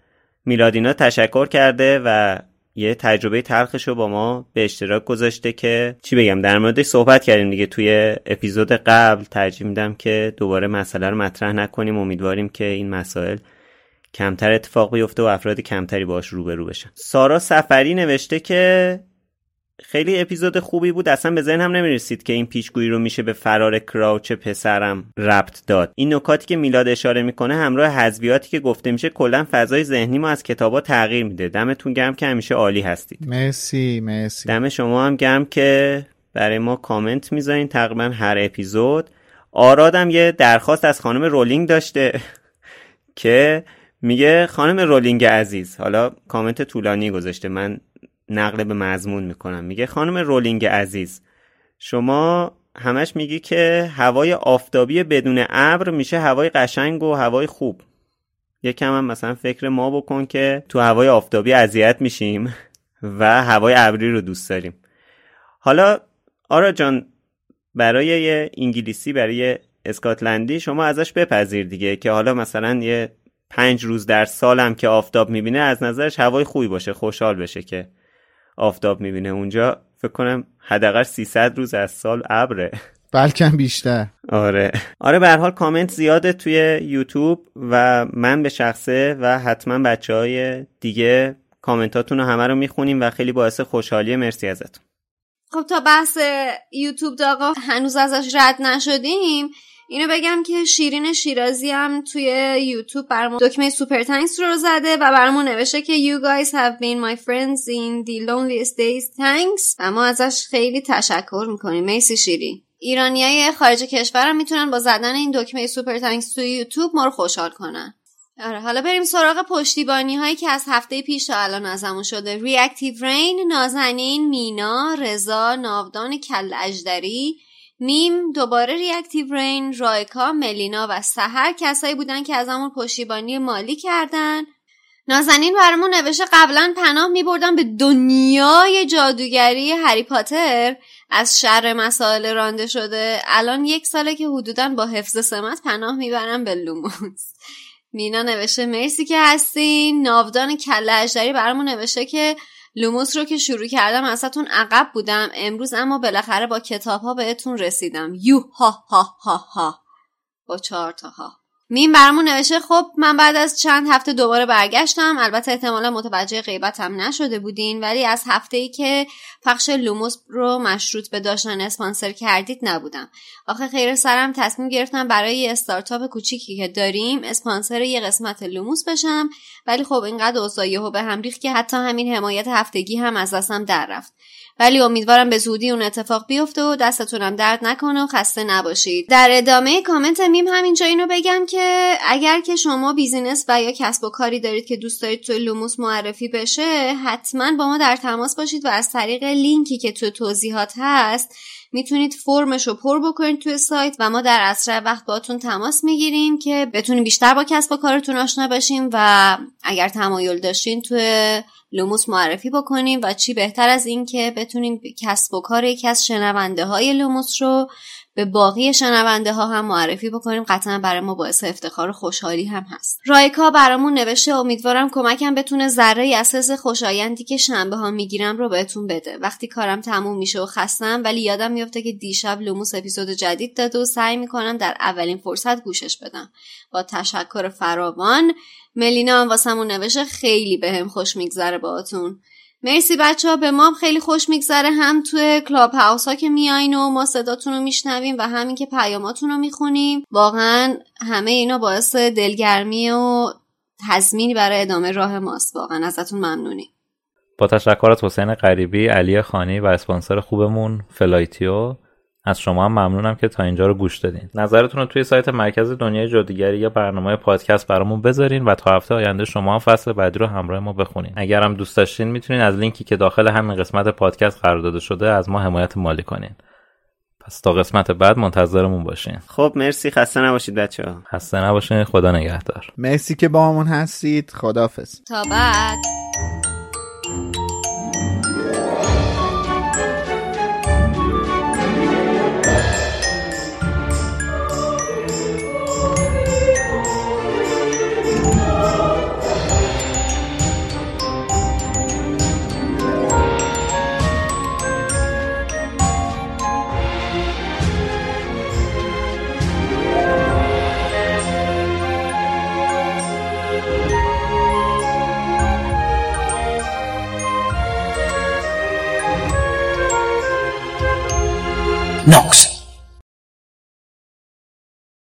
میلادینا تشکر کرده و یه تجربه تلخش رو با ما به اشتراک گذاشته که چی بگم در موردش صحبت کردیم دیگه توی اپیزود قبل. ترجیح میدم که دوباره مسئله رو مطرح نکنیم. امیدواریم که این مسائل کمتر اتفاق بیفته و افراد کمتری باش روبرو بشن. سارا سفری نوشته که خیلی اپیزود خوبی بود. اصلا به ذهن هم نمی‌رسید که این پیشگویی رو میشه به فرار کراوچ پسرم ربط داد. این نکاتی که میلاد اشاره می‌کنه همراه حذویاتی که گفته میشه کلا فضای ذهنی ما از کتابا تغییر میده. دمتون گرم که همیشه عالی هستید. مرسی مرسی. دم شما هم گرم که برای ما کامنت می‌ذارین. تقریبا هر اپیزود. آرادم یه درخواست از خانم رولینگ داشته که میگه خانم رولینگ عزیز حالا کامنت طولانی گذاشته من نقل به مضمون می‌کنم. میگه خانم رولینگ عزیز شما همش میگی که هوای آفتابی بدون ابر میشه هوای قشنگ و هوای خوب. یکم هم مثلا فکر ما بکن که تو هوای آفتابی اذیت میشیم و هوای ابری رو دوست داریم. حالا آرا جان برای یه انگلیسی برای اسکاتلندی شما ازش بپذیر دیگه که حالا مثلا یه پنج روز در سالم که آفتاب می‌بینه از نظرش هوای خوبی باشه خوشحال بشه که آفتاب می‌بینه اونجا. فکر کنم حداقل 300 روز از سال ابره. بلکه بیشتر. آره. آره به حال کامنت زیاده توی یوتیوب و من به شخصه و حتما بچه های دیگه کامنتاتون رو همه رو می‌خونیم و خیلی باعث خوشحالی. مرسی ازتون. خب تا بحث یوتیوب داغا هنوز ازش رد نشدیم اینو بگم که شیرین شیرازی هم توی یوتیوب برامون دکمه سوپر تانکس رو زده و برامون نوشته که you guys have been my friends in the loneliest days. Thanks. و ما ازش خیلی تشکر می‌کنیم. مرسی شیرین. ایرانیای خارج کشورم می‌تونن با زدن این دکمه سوپر تانکس توی یوتیوب ما رو خوشحال کنن. آره حالا بریم سراغ پشتیبانی هایی که از هفته پیش تا الان ازمون شده. Reactive Rain نازنین مینا رضا ناودان کل اجدری میم دوباره Reactive Rain رایکا ملینا و سهر کسایی بودن که از همون پشتیبانی مالی کردن. نازنین برامون نوشته قبلا پناه می بردن به دنیای جادوگری هری پاتر. از شر مسائل رانده شده. الان یک ساله که حدودا با حفظ سمت پناه می‌برن به لوموس. مینا نوشته مرسی که هستین. ناودان کل اجدری برامون نوشته که لوموس رو که شروع کردم ازتون عقب بودم. امروز اما بالاخره با کتاب ها بهتون رسیدم. یو ها ها ها ها. با چهار تا ها. میم برامون نوشته خب من بعد از چند هفته دوباره برگشتم. البته احتمالا متوجه غیبتم نشده بودین ولی از هفته ای که پخش لوموس رو مشروط به داشتن اسپانسر کردید نبودم. آخه خیر سرم تصمیم گرفتم برای یه استارتاپ کوچیکی که داریم اسپانسر یه قسمت لوموس بشم. ولی خب اینقدر اوضاع به هم ریخت که حتی همین حمایت هفتگی هم از دستم در رفت. ولی امیدوارم به زودی اون اتفاق بیفته و دستتونم درد نکنه و خسته نباشید. در ادامه کامنت میم همینجا اینو بگم که اگر که شما business و یا کسب و کاری دارید که دوست دارید توی لوموس معرفی بشه حتما با ما در تماس باشید و از طریق لینکی که تو توضیحات هست می‌تونید فرمش رو پر بکنید توی سایت و ما در اسرع وقت باتون تماس می‌گیریم که بتونیم بیشتر با کسب و کارتون آشنا باشیم و اگر تمایل داشتین توی لوموس معرفی بکنیم و چی بهتر از این که بتونیم کسب و کار یکی از شنونده های لوموس رو به باقی شنونده ها هم معرفی بکنیم. قطعا برای ما باعث افتخار و خوشحالی هم هست. رایکا برامون نوشته امیدوارم کمکم بتونه ذره از حس خوشایندی که شنبه ها می‌گیرم رو بهتون بده. وقتی کارم تموم میشه و خستم ولی یادم میفته که دیشب لوموس اپیزود جدید داد و سعی می‌کنم در اولین فرصت گوشش بدم. با تشکر فراوان. ملینا هم واسمون نوشته خیلی بهم به خوش میگذره باهاتون. مرسی بچه ها به ما خیلی خوش میگذره هم توی Clubhouse ها که میایین و ما صداتون رو میشنویم و همین که پیاماتون رو می‌خونیم. واقعا همه اینا باعث دلگرمی و تضمینی برای ادامه راه ماست. واقعا ازتون ممنونیم. با تشکر از حسین غریبی علی خانی و اسپانسر خوبمون فلایتیو. از شما هم ممنونم که تا اینجا رو گوش دادین. نظرتون رو توی سایت مرکز دنیای جادوگری یا برنامه پادکست برامون بذارین و تا هفته آینده شما هم فصل بعدی رو همراه ما بخونین. اگر هم دوست داشتین می‌تونین از لینکی که داخل همین قسمت پادکست قرار داده شده از ما حمایت مالی کنین. پس تا قسمت بعد منتظرمون باشین. خب مرسی. خسته نباشید بچه ها خسته نباشین. خدا نگهدار. مرسی که با همون هستید. خدافز تا بعد. knocks.